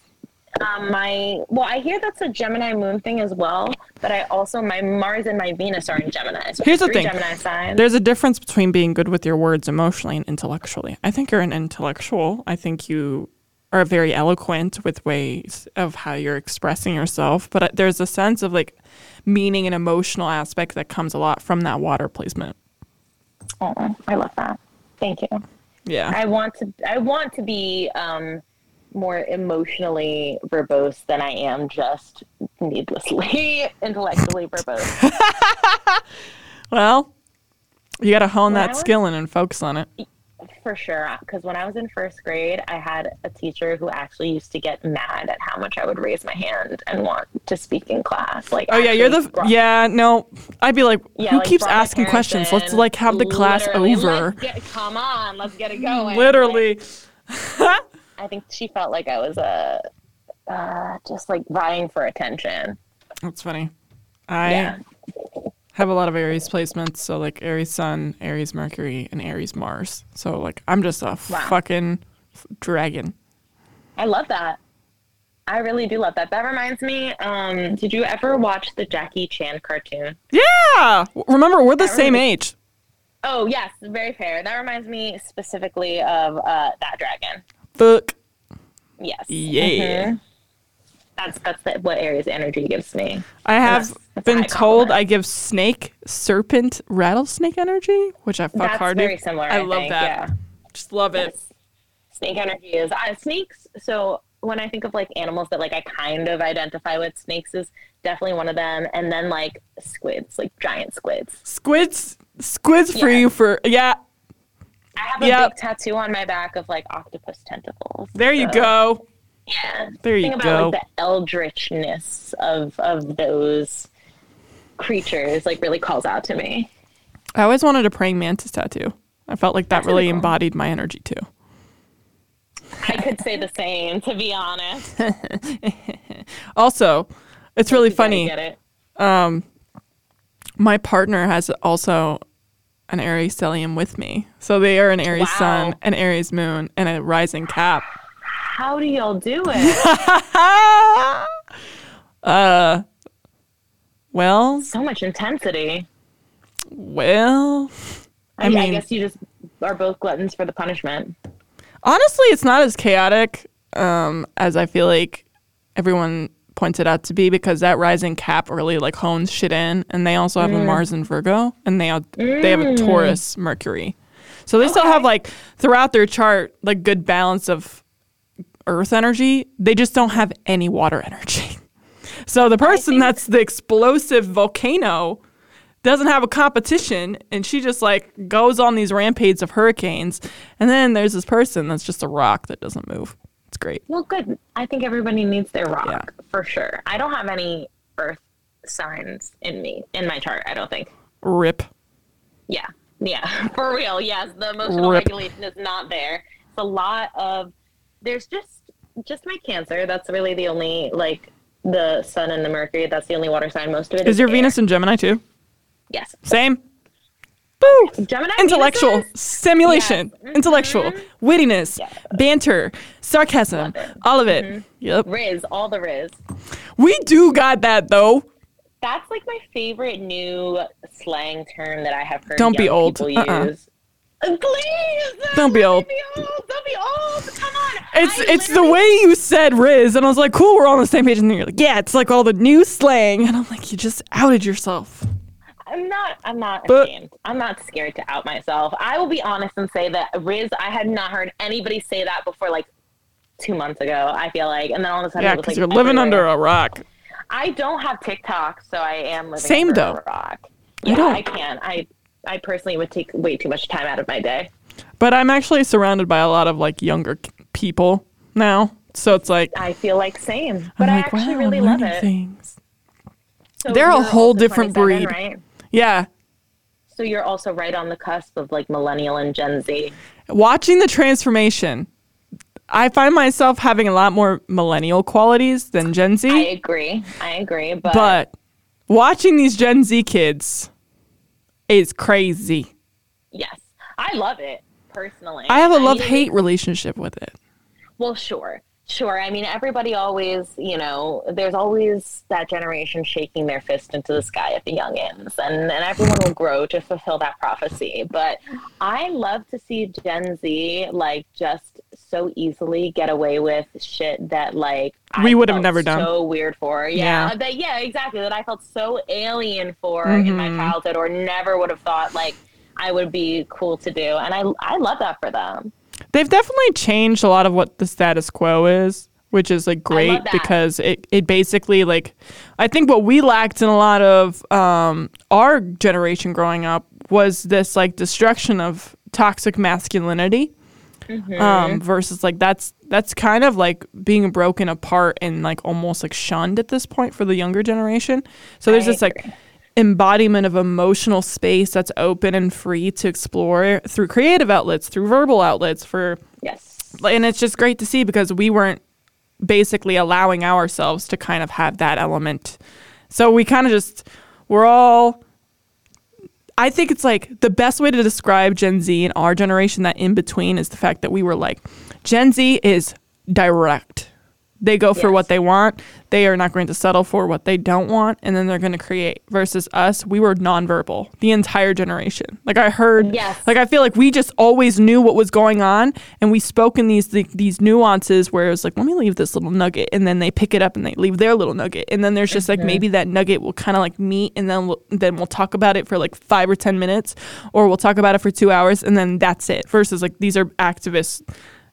Um, my well, I hear that's a Gemini moon thing as well. But I also my Mars and my Venus are in Gemini. So Here's the thing. Gemini signs. There's a difference between being good with your words emotionally and intellectually. I think you're an intellectual. I think you are very eloquent with ways of how you're expressing yourself, but uh, there's a sense of like meaning and emotional aspect that comes a lot from that water placement. Oh, I love that. Thank you. Yeah. I want to I want to be um, more emotionally verbose than I am just needlessly [LAUGHS] intellectually verbose. [LAUGHS] Well, you got to hone that skill in and focus on it. For sure, because when I was in first grade, I had a teacher who actually used to get mad at how much I would raise my hand and want to speak in class. Like, Oh yeah, you're the brought- yeah. No, I'd be like, yeah, who like, keeps asking questions? Let's like have the class over. get- come on, let's get it going. Literally. Like, I think she felt like I was a uh, uh, just like vying for attention. That's funny. I Yeah. Have a lot of Aries placements, so like Aries Sun, Aries Mercury, and Aries Mars. So like I'm just a Wow. fucking dragon. I love that. I really do love that. That reminds me. Um, did you ever watch the Jackie Chan cartoon? Yeah. Remember, we're the That same really- age. Oh yes, very fair. That reminds me specifically of uh, that dragon. Fuck. Yes. Yeah. Mhm. That's that's the, what Aries energy gives me. I have That's- that's been told. I give snake, serpent, rattlesnake energy, which I fuck That's hard. very similar. I I, love think. that. Yeah. Just love it. Snake energy is uh, snakes. So when I think of like animals that like I kind of identify with, snakes is definitely one of them. And then like squids, like giant squids. Squids, squids for Yeah. you for yeah. I have a Yep. big tattoo on my back of like octopus tentacles. There you go. Yeah. There you Think about go. like the eldritchness of of those creatures like really calls out to me. I always wanted a praying mantis tattoo. I felt like that That's really cool. embodied my energy too. I could say the same, to be honest. [LAUGHS] Also, it's really funny. Get it. Um, my partner has also an Aries stellium with me, so they are an Aries Wow. sun, an Aries moon, and a rising cap. How do y'all do [LAUGHS] it? uh, well, so much intensity. well. I, I mean, I guess you just are both gluttons for the punishment. Honestly, it's not as chaotic um, as I feel like everyone points it out to be because that rising cap really like hones shit in, and they also have a Mars in Virgo, and they have, they have a Taurus Mercury, so they still have like throughout their chart like good balance of Earth energy. They just don't have any water energy. [LAUGHS] So the person that's the explosive volcano doesn't have a competition and she just like goes on these rampades of hurricanes and then there's this person that's just a rock that doesn't move it's great Well, good. I think everybody needs their rock Yeah. for sure. I don't have any earth signs in me, in my chart, I don't think. rip Yeah. Yeah. [LAUGHS] For real. Yes. The emotional Rip. regulation is not there. It's a lot of, there's just, just my cancer. That's really the only, like, the sun and the mercury. That's the only water sign. Most of it is is your air. venus in gemini too Yes. same Boo! Gemini. Intellectual Venuses? stimulation, Yes. Mm-hmm. intellectual wittiness, Yeah. banter, sarcasm, all of it. Mm-hmm. Yep. Riz. All the Riz. We do got that though. That's like my favorite new slang term that I have heard. Don't be old. People Uh-uh. use. Please Don't be old. Be old. Don't be old. Come on. It's I it's the way you said Riz, and I was like, cool, we're all on the same page. And then you're like, yeah, it's like all the new slang, and I'm like, you just outed yourself. I'm not. I'm not But- ashamed. I'm not scared to out myself. I will be honest and say that Riz. I had not heard anybody say that before, like two months ago. I feel like, and then all of a sudden, Yeah, it was, because like, you're living everywhere. under a rock. I don't have TikTok, so I am living Same, under though. a rock. I Yeah, don't. I can't. I I personally would take way too much time out of my day. But I'm actually surrounded by a lot of like younger people now, so it's like I feel like same, but I'm I actually wow, really love it. Things. So They're a whole different breed. right? Yeah, So you're also right on the cusp of like millennial and Gen Z. watching the transformation, I find myself having a lot more millennial qualities than Gen Z. I agree. I agree, but, but watching these Gen Z kids is crazy. yes, I love it personally. I have a love hate relationship with it. Well, sure. Sure. I mean, everybody always, you know, there's always that generation shaking their fist into the sky at the youngins, and, and everyone will grow to fulfill that prophecy. But I love to see Gen Z, like, just so easily get away with shit that, like, We I would have never done. So weird for. Yeah. Yeah. That, yeah, exactly. That I felt so alien for in my Mhm. childhood, or never would have thought, like, I would be cool to do. And I, I love that for them. They've definitely changed a lot of what the status quo is, which is like great because it, it basically like I think what we lacked in a lot of um, our generation growing up was this like destruction of toxic masculinity. Mm-hmm. Um, versus like that's that's kind of like being broken apart and like almost like shunned at this point for the younger generation. So there's I this like agree. Embodiment of emotional space that's open and free to explore through creative outlets, through verbal outlets for Yes. and it's just great to see because we weren't basically allowing ourselves to kind of have that element. So we kind of just we're all I think it's like the best way to describe Gen Z and our generation that in between is the fact that we were like Gen Z is direct. They go for Yes. what they want. They are not going to settle for what they don't want, and then they're going to create. Versus us, we were nonverbal the entire generation. Like I heard, Yes. like I feel like we just always knew what was going on, and we spoke in these these nuances where it was like, let me leave this little nugget, and then they pick it up and they leave their little nugget, and then there's just like mm-hmm. maybe that nugget will kind of like meet, and then we'll, then we'll talk about it for like five or ten minutes, or we'll talk about it for two hours, and then that's it. Versus like these are activists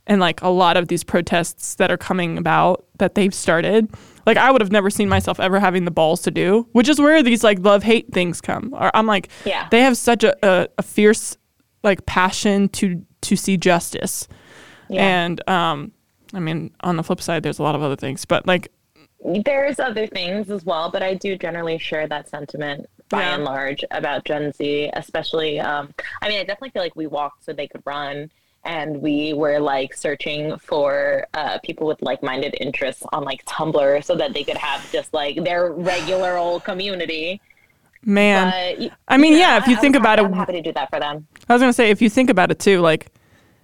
and like a lot of these protests that are coming about that they've started like i would have never seen myself ever having the balls to do which is where these like love hate things come or i'm like Yeah. they have such a, a, a fierce like passion to to see justice Yeah. and um i mean on the flip side there's a lot of other things but like There's other things as well, but I do generally share that sentiment by Yeah. and large about Gen Z, especially. Um, I mean, I definitely feel like we walked so they could run, and we were like searching for uh, people with like-minded interests on like Tumblr so that they could have just like their regular old community. man But, I mean, yeah, if you I'm think happy- about it- I'm happy to do that for them. I was gonna say, if you think about it too, like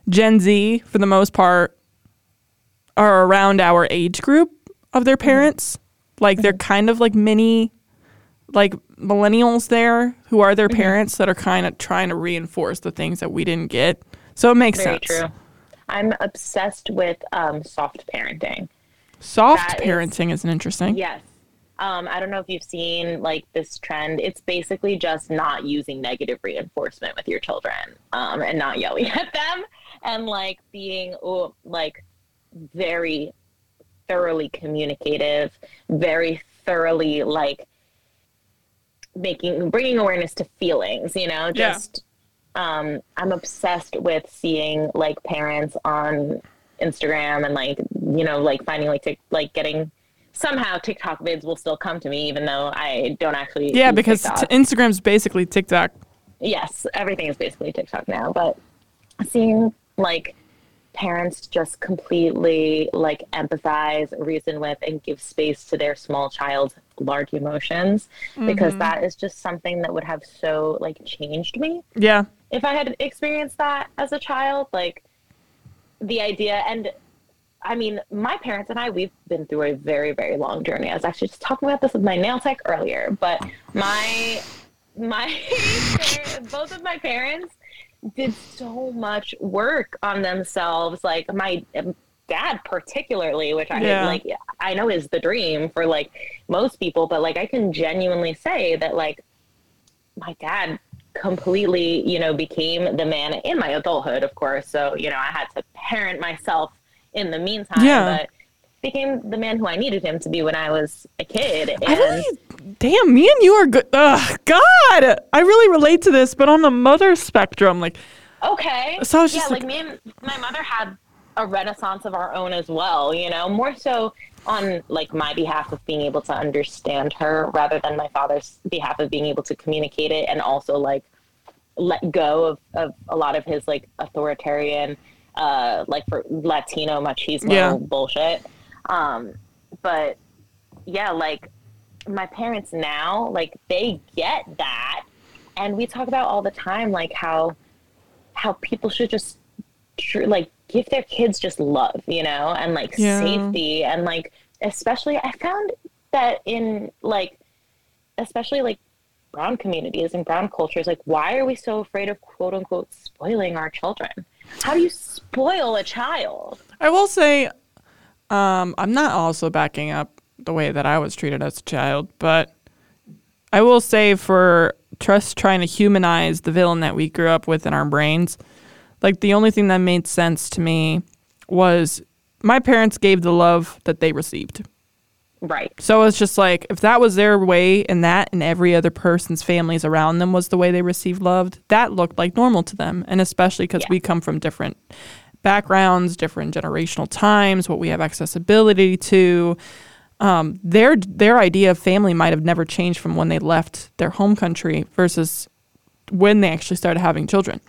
Gen Z, for the most part, are around our age group of their mm-hmm. parents. Like they're mm-hmm. kind of like mini, like millennials there who are their mm-hmm. parents that are kind of trying to reinforce the things that we didn't get. So it makes Very sense. true. I'm obsessed with um, soft parenting. Soft That is- parenting is, an interesting. Yes. Um, I don't know if you've seen like this trend. It's basically just not using negative reinforcement with your children um, and not yelling [LAUGHS] at them and like being oh, like very thoroughly communicative, very thoroughly like making bringing awareness to feelings. You know, just um, I'm obsessed with seeing like parents on Instagram and like you know like finding like tic- like getting somehow TikTok vids will still come to me even though I don't actually Yeah, use because t- Instagram's basically TikTok. yes everything is basically TikTok now but seeing like parents just completely like empathize reason with and give space to their small child's large emotions because mm-hmm. that is just something that would have so like changed me Yeah. if I had experienced that as a child, like the idea and I mean, my parents and I, we've been through a very, very long journey. I was actually just talking about this with my nail tech earlier, but my, my, [LAUGHS] both of my parents did so much work on themselves. Like my dad, particularly, which I Yeah. like, I know is the dream for like most people, but like I can genuinely say that like my dad completely, you know, became the man in my adulthood, of course. So, you know, I had to parent myself in the meantime, Yeah. but became the man who I needed him to be when I was a kid. And I really, damn, me and you are good. Ugh, God, I really relate to this, but on the mother spectrum, like, okay. So yeah, like, like- me and my mother had a renaissance of our own as well, you know, more so on like my behalf of being able to understand her rather than my father's behalf of being able to communicate it and also like let go of, of a lot of his like authoritarian uh like for Latino machismo Yeah. bullshit. Um but yeah, like my parents now, like they get that and we talk about all the time like how how people should just tr- like give their kids just love, you know, and like Yeah. safety and like especially I found that in like especially like brown communities and brown cultures like why are we so afraid of quote unquote spoiling our children? How do you spoil a child? I will say, um, I'm not also backing up the way that I was treated as a child, but I will say for trust trying to humanize the villain that we grew up with in our brains, like the only thing that made sense to me was my parents gave the love that they received. Right. So it's just like if that was their way and that and every other person's families around them was the way they received love, that looked like normal to them. And especially because Yeah. we come from different backgrounds, different generational times, what we have accessibility to. Um, their their idea of family might have never changed from when they left their home country versus when they actually started having children.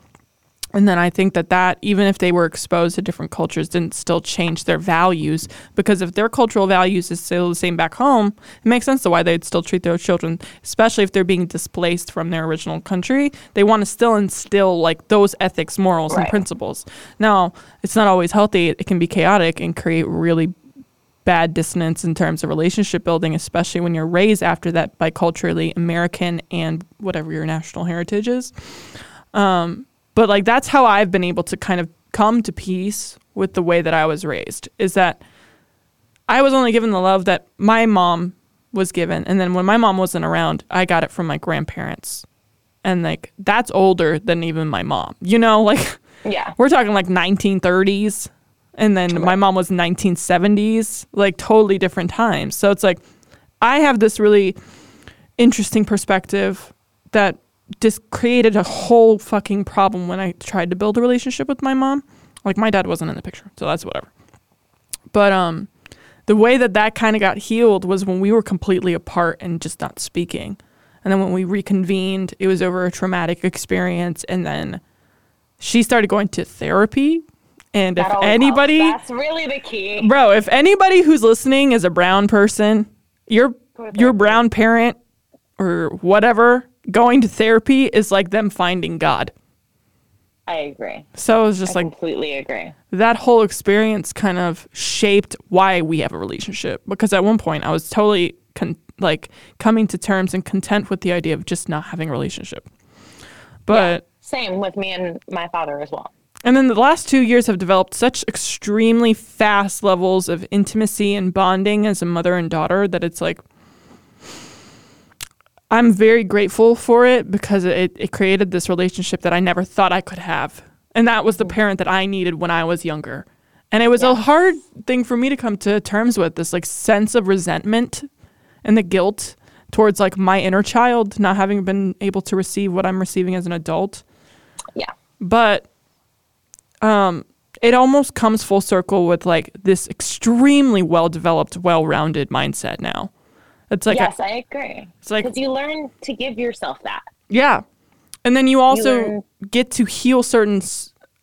And then I think that that, even if they were exposed to different cultures, didn't still change their values. Because if their cultural values is still the same back home, it makes sense to why they'd still treat their children, especially if they're being displaced from their original country. They want to still instill like those ethics, morals, and principles. Now, it's not always healthy. It can be chaotic and create really bad dissonance in terms of relationship building, especially when you're raised after that biculturally American and whatever your national heritage is. Um, but like that's how I've been able to kind of come to peace with the way that I was raised is that I was only given the love that my mom was given. And then when my mom wasn't around, I got it from my grandparents. And like that's older than even my mom. You know, [LAUGHS] like Yeah. we're talking like 1930s and then my mom was 1970s like totally different times so it's like i have this really interesting perspective that just created a whole fucking problem when i tried to build a relationship with my mom. Like my dad wasn't in the picture so that's whatever. But um the way that that kind of got healed was when we were completely apart and just not speaking. And then when we reconvened it was over a traumatic experience and then she started going to therapy. And That if anybody helps. That's really the key. bro if anybody who's listening is a brown person your your brown parent or whatever going to therapy is like them finding god I agree. so it was just I like completely agree. that whole experience kind of shaped why we have a relationship because at one point i was totally con- like coming to terms and content with the idea of just not having a relationship but Same with me and my father as well. And then the last two years have developed such extremely fast levels of intimacy and bonding as a mother and daughter that it's like, I'm very grateful for it because it, it created this relationship that I never thought I could have. And that was the parent that I needed when I was younger. And it was a hard thing for me to come to terms with this like sense of resentment and the guilt towards like my inner child not having been able to receive what I'm receiving as an adult Yeah. but um it almost comes full circle with like this extremely well developed well rounded mindset now it's like yes, I agree. it's like Because you learn to give yourself that. yeah and then you also learn- get to heal certain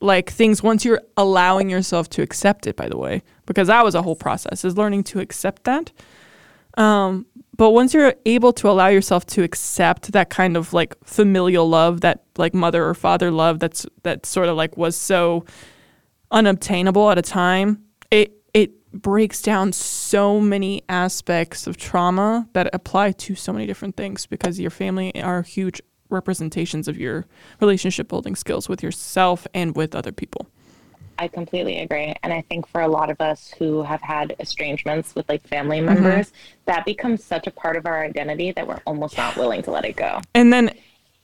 like things once you're allowing yourself to accept it by the way because that was a whole process is learning to accept that um but once you're able to allow yourself to accept that kind of like familial love that like mother or father love that's that sort of like was so unobtainable at a time breaks down so many aspects of trauma that apply to so many different things because your family are huge representations of your relationship building skills with yourself and with other people I completely agree. And I think for a lot of us who have had estrangements with like family Mm-hmm. members, that becomes such a part of our identity that we're almost not willing to let it go. and then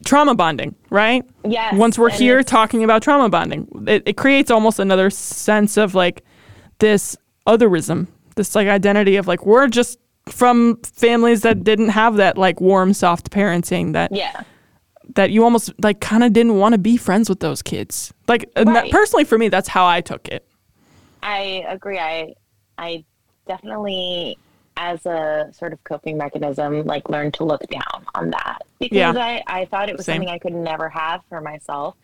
trauma bonding right Yes. once we're here talking about trauma bonding it, it creates almost another sense of like this otherism this like identity of like we're just from families that didn't have that like warm soft parenting that Yeah. that you almost like kind of didn't want to be friends with those kids like uh, and that- personally for me that's how i took it I agree. I I definitely as a sort of coping mechanism like learned to look down on that because Yeah. I, I thought it was Same. something I could never have for myself.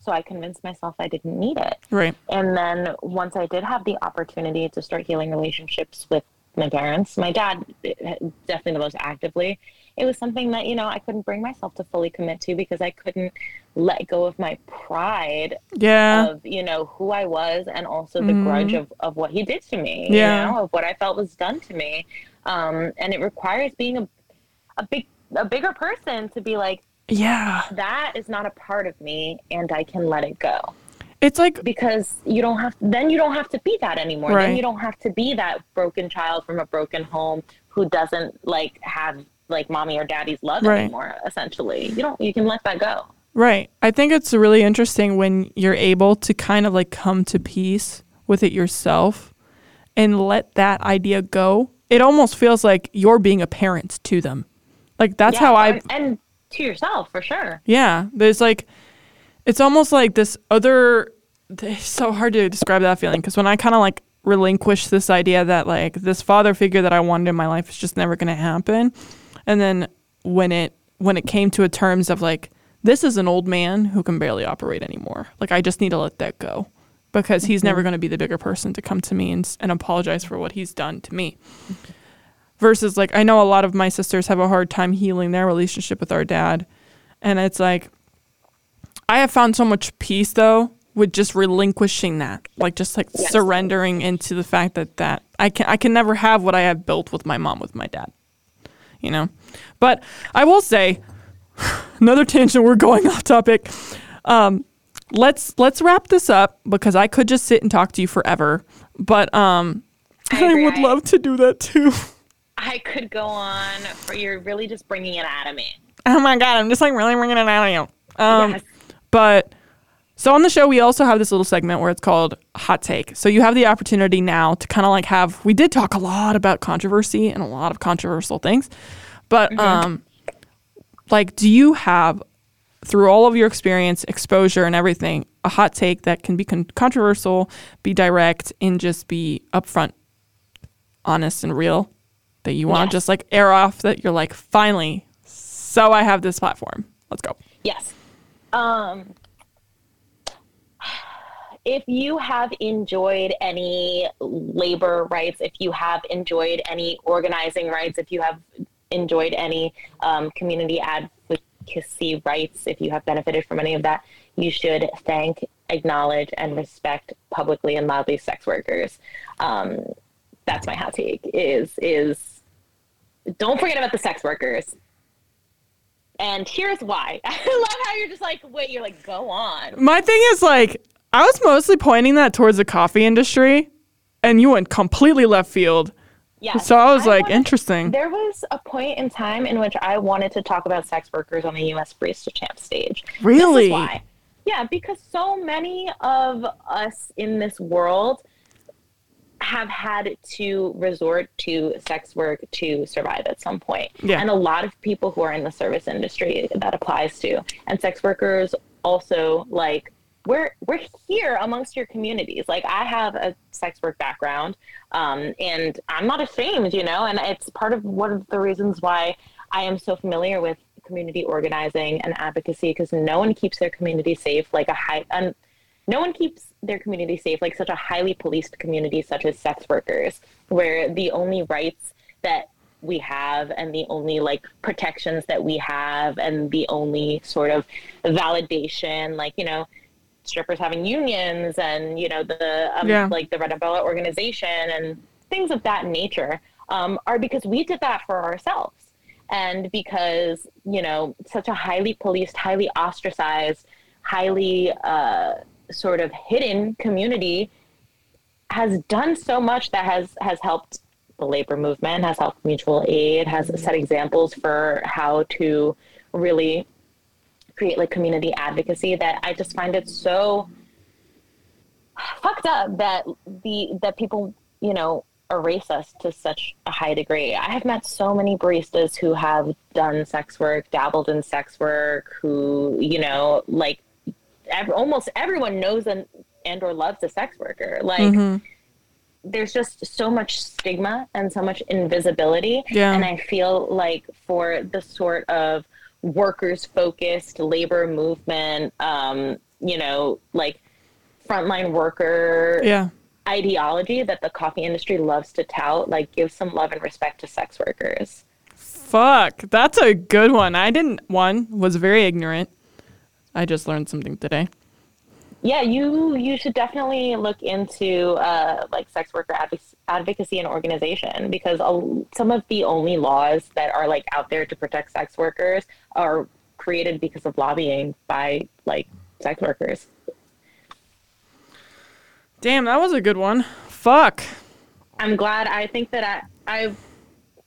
So I convinced myself I didn't need it. right And then once I did have the opportunity to start healing relationships with my parents, my dad definitely the most actively, it was something that, you know, I couldn't bring myself to fully commit to because I couldn't let go of my pride yeah of, you know, who I was and also the grudge of, of what he did to me. Yeah. you know, of what I felt was done to me. Um, and it requires being a, a big, a bigger person to be like, yeah that is not a part of me and I can let it go it's like because you don't have then you don't have to be that anymore Right. then you don't have to be that broken child from a broken home who doesn't like have like mommy or daddy's love Right. anymore essentially you don't you can let that go Right. I think it's really interesting when you're able to kind of like come to peace with it yourself and let that idea go. It almost feels like you're being a parent to them. Like that's Yeah, how I and, and to yourself for sure yeah, there's like it's almost like this other [LAUGHS] it's so hard to describe that feeling because when I kind of like relinquish this idea that like this father figure that I wanted in my life is just never going to happen and then when it when it came to a terms of like this is an old man who can barely operate anymore. Like I just need to let that go because he's never mm-hmm. going to be the bigger person to come to me and, and apologize for what he's done to me. Mm-hmm. Versus like I know a lot of my sisters have a hard time healing their relationship with our dad. And it's like I have found so much peace though with just relinquishing that. Like just like Yes. surrendering into the fact that that I can I can never have what I have built with my mom with my dad. You know? But I will say [SIGHS] another tangent we're going [LAUGHS] off topic. Um let's let's wrap this up because I could just sit and talk to you forever. But um I [LAUGHS] I, would love to do that too. [LAUGHS] I could go on for you're really just bringing it out of me. Oh my god, I'm just like really bringing it out of you. Um, Yes. But so on the show, we also have this little segment where it's called Hot Take. So you have the opportunity now to kind of like have. We did talk a lot about controversy and a lot of controversial things, but um, like, do you have through all of your experience, exposure, and everything, a hot take that can be con- controversial, be direct, and just be upfront, honest, and real? That you want to Yes. just like air off. That you're like, finally, so I have this platform. Let's go. Yes. Um, if you have enjoyed any labor rights, if you have enjoyed any organizing rights, if you have enjoyed any um, community advocacy rights, if you have benefited from any of that, you should thank, acknowledge, and respect publicly and loudly sex workers. Um, that's my hot take. Is is don't forget about the sex workers. And here's why. [LAUGHS] I love how you're just like, wait, you're like, go on. My thing is like, I was mostly pointing that towards the coffee industry, and you went completely left field. Yeah. So I was like, wanted- interesting. There was a point in time in which I wanted to talk about sex workers on the U.S. Barista Champ stage. Really? why. Yeah, because so many of us in this world have had to resort to sex work to survive at some point. Yeah. And a lot of people who are in the service industry that applies to. And sex workers also like we're we're here amongst your communities. Like I have a sex work background, um, and I'm not ashamed, you know. And it's part of one of the reasons why I am so familiar with community organizing and advocacy because no one keeps their community safe like a high. Um, no one keeps their community safe like such a highly policed community such as sex workers, where the only rights that we have and the only like protections that we have and the only sort of validation like you know strippers having unions and you know the um, Yeah. like the red umbrella organization and things of that nature um, are because we did that for ourselves and because you know such a highly policed highly ostracized highly uh, sort of hidden community has done so much that has has helped the labor movement has helped mutual aid has mm-hmm. set examples for how to really create like community advocacy that i just find it so fucked up that the that people you know erase us to such a high degree. I have met so many baristas who have done sex work dabbled in sex work who you know like ev- almost everyone knows and and or loves a sex worker like Mhm. there's just so much stigma and so much invisibility Yeah. and i feel like for the sort of workers focused labor movement um you know like frontline worker Yeah. ideology that the coffee industry loves to tout like give some love and respect to sex workers Fuck. That's a good one. I didn't, one, was very ignorant. I just learned something today. yeah you you should definitely look into uh, like sex worker advoc- advocacy and organization because a, some of the only laws that are like out there to protect sex workers are created because of lobbying by like sex workers Damn, that was a good one. Fuck. i'm glad i think that i i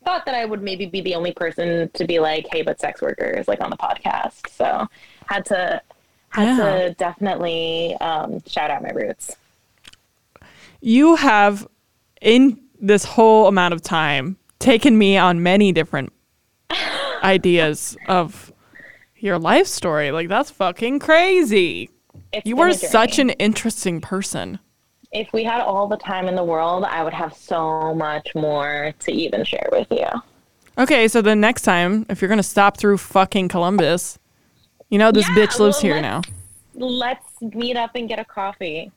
thought that i would maybe be the only person to be like hey but sex workers like on the podcast so had to had Yeah. to definitely um, shout out my roots You have, in this whole amount of time, taken me on many different [LAUGHS] ideas of your life story. Like, that's fucking crazy. It's You are such an interesting person. If we had all the time in the world, I would have so much more to even share with you. Okay, so the next time, if you're gonna stop through fucking Columbus, You know, this Yeah, bitch lives well, here now. Let's meet up and get a coffee.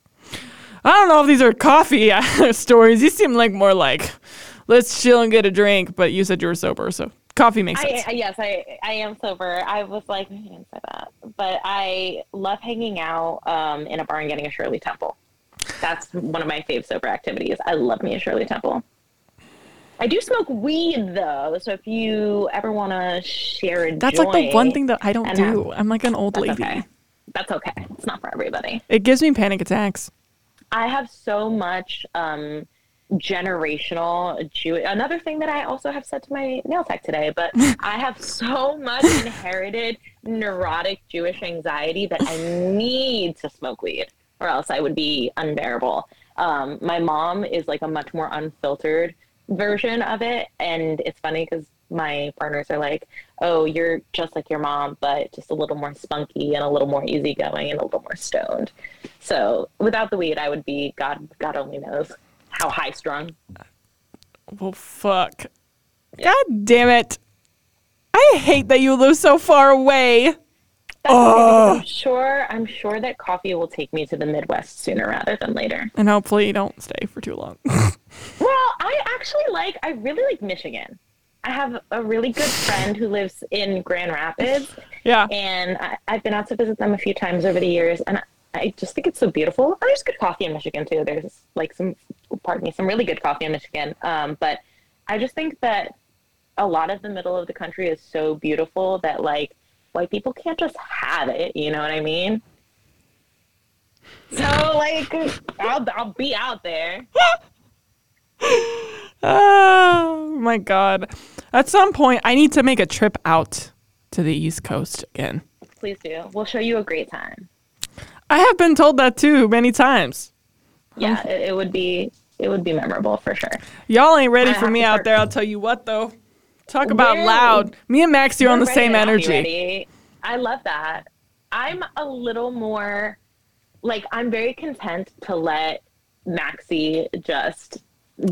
I don't know if these are coffee [LAUGHS] stories. These seem like more like, let's chill and get a drink. But you said you were sober, so coffee makes sense. I, I- yes, I I am sober. I was like, I didn't say that, but I love hanging out um, in a bar and getting a Shirley Temple. That's one of my fave sober activities. I love me a Shirley Temple. I do smoke weed though, so if you ever want to share a That's like the one thing that I don't do. I'm like an old that's lady. okay. That's okay. It's not for everybody. It gives me panic attacks. I have so much um, generational Jew. Another thing that I also have said to my nail tech today, but [LAUGHS] I have so much inherited neurotic Jewish anxiety that I need to smoke weed, or else I would be unbearable. Um, my mom is like a much more unfiltered version of it, and it's funny because my partners are like, "Oh, you're just like your mom, but just a little more spunky and a little more easygoing and a little more stoned." So without the weed, I would be God. God only knows how high strung. Well, fuck. God damn it. I hate that you live so far away. Oh. I'm sure. I'm sure that coffee will take me to the Midwest sooner rather than later. And hopefully you don't stay for too long. [LAUGHS] Well, I actually like. I really like Michigan. I have a really good friend who lives in Grand Rapids, yeah. and I, I've been out to visit them a few times over the years, and I, I just think it's so beautiful. And there's good coffee in Michigan too. There's like some, pardon me, some really good coffee in Michigan. Um, but I just think that a lot of the middle of the country is so beautiful that like white people can't just have it. You know what I mean? So like, I'll I'll be out there. [LAUGHS] Oh my god. At some point, I need to make a trip out to the East Coast again. Please do. We'll show you a great time. I have been told that too many times. Yeah, it, it would be it would be memorable for sure. Y'all ain't ready I for me out there. I'll tell you what though. Talk about We're- loud. Me and Maxie are on the same to not be energy. ready. I love that. I'm a little more like I'm very content to let Maxie just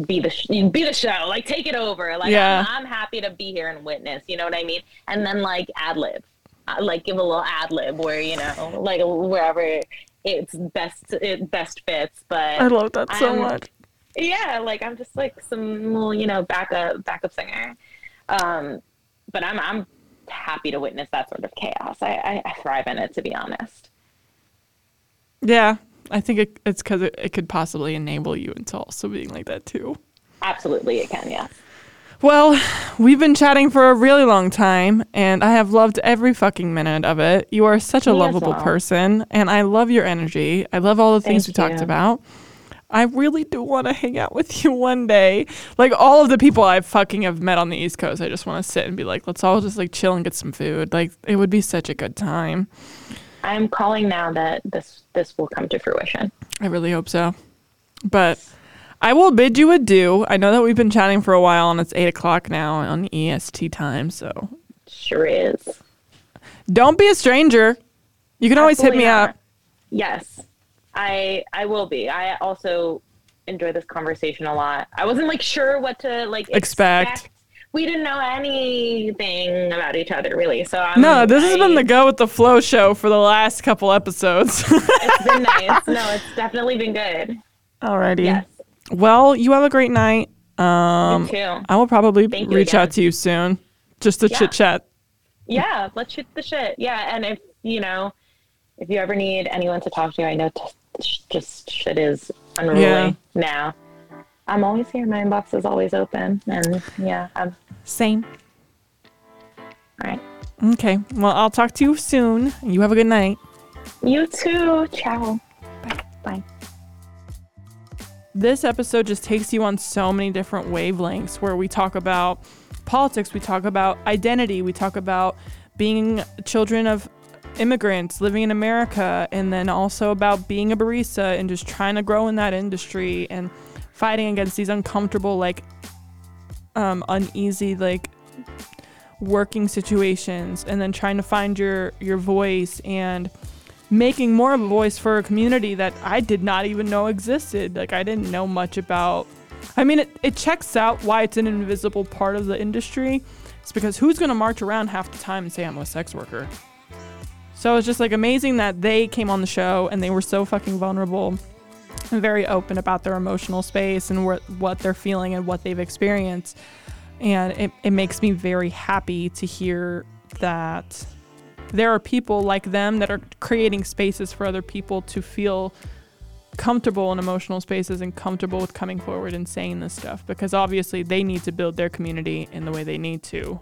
be the sh- be the show, like take it over. Like Yeah. I'm, I'm happy to be here and witness. You know what I mean? And then like ad lib, uh, like give a little ad lib where you know, like wherever it's best it best fits. But I love that so I'm- much. yeah like i'm just like some little you know backup backup singer um but i'm i'm happy to witness that sort of chaos i i, I thrive in it to be honest Yeah. I think it, it's because it, it could possibly enable you into also being like that too. absolutely it can yeah Well, we've been chatting for a really long time, and I have loved every fucking minute of it. You are such a Me lovable well. person, and I love your energy. I love all the things Thank we talked about. I really do want to hang out with you one day. Like all of the people I fucking have met on the East Coast, I just want to sit and be like, let's all just like chill and get some food. Like it would be such a good time. i'm calling now that this this will come to fruition I really hope so. But I will bid you adieu. I know that we've been chatting for a while, and it's eight o'clock now on EST time, so sure is Don't be a stranger. You can always hit me not. up. yes i i will be i also enjoy this conversation a lot i wasn't like sure what to like Expect. we didn't know anything about each other really so I'm, No, this has been the go with the flow show for the last couple episodes. [LAUGHS] it's been nice. No, it's definitely been good. Alrighty. Yes. Well, you have a great night. Um. I will probably Thank reach out to you soon, just to Yeah. chit chat. Yeah, let's shoot the shit. Yeah, and if you know, if you ever need anyone to talk to, I know t- just shit is unruly Yeah. now. I'm always here. My inbox is always open, and yeah, I'm Same. all right. Okay. Well, I'll talk to you soon. You have a good night. You too. Ciao. Bye. Bye. This episode just takes you on so many different wavelengths where we talk about politics, we talk about identity, we talk about being children of immigrants living in America, and then also about being a barista and just trying to grow in that industry and fighting against these uncomfortable, like, um, uneasy, like, working situations, and then trying to find your your voice and making more of a voice for a community that I did not even know existed. Like I didn't know much about. I mean, it, it checks out why it's an invisible part of the industry. It's because who's going to march around half the time and say I'm a sex worker? So it's just like amazing that they came on the show and they were so fucking vulnerable and very open about their emotional space and wh- what they're feeling and what they've experienced. And it, it makes me very happy to hear that there are people like them that are creating spaces for other people to feel comfortable in emotional spaces and comfortable with coming forward and saying this stuff because obviously they need to build their community in the way they need to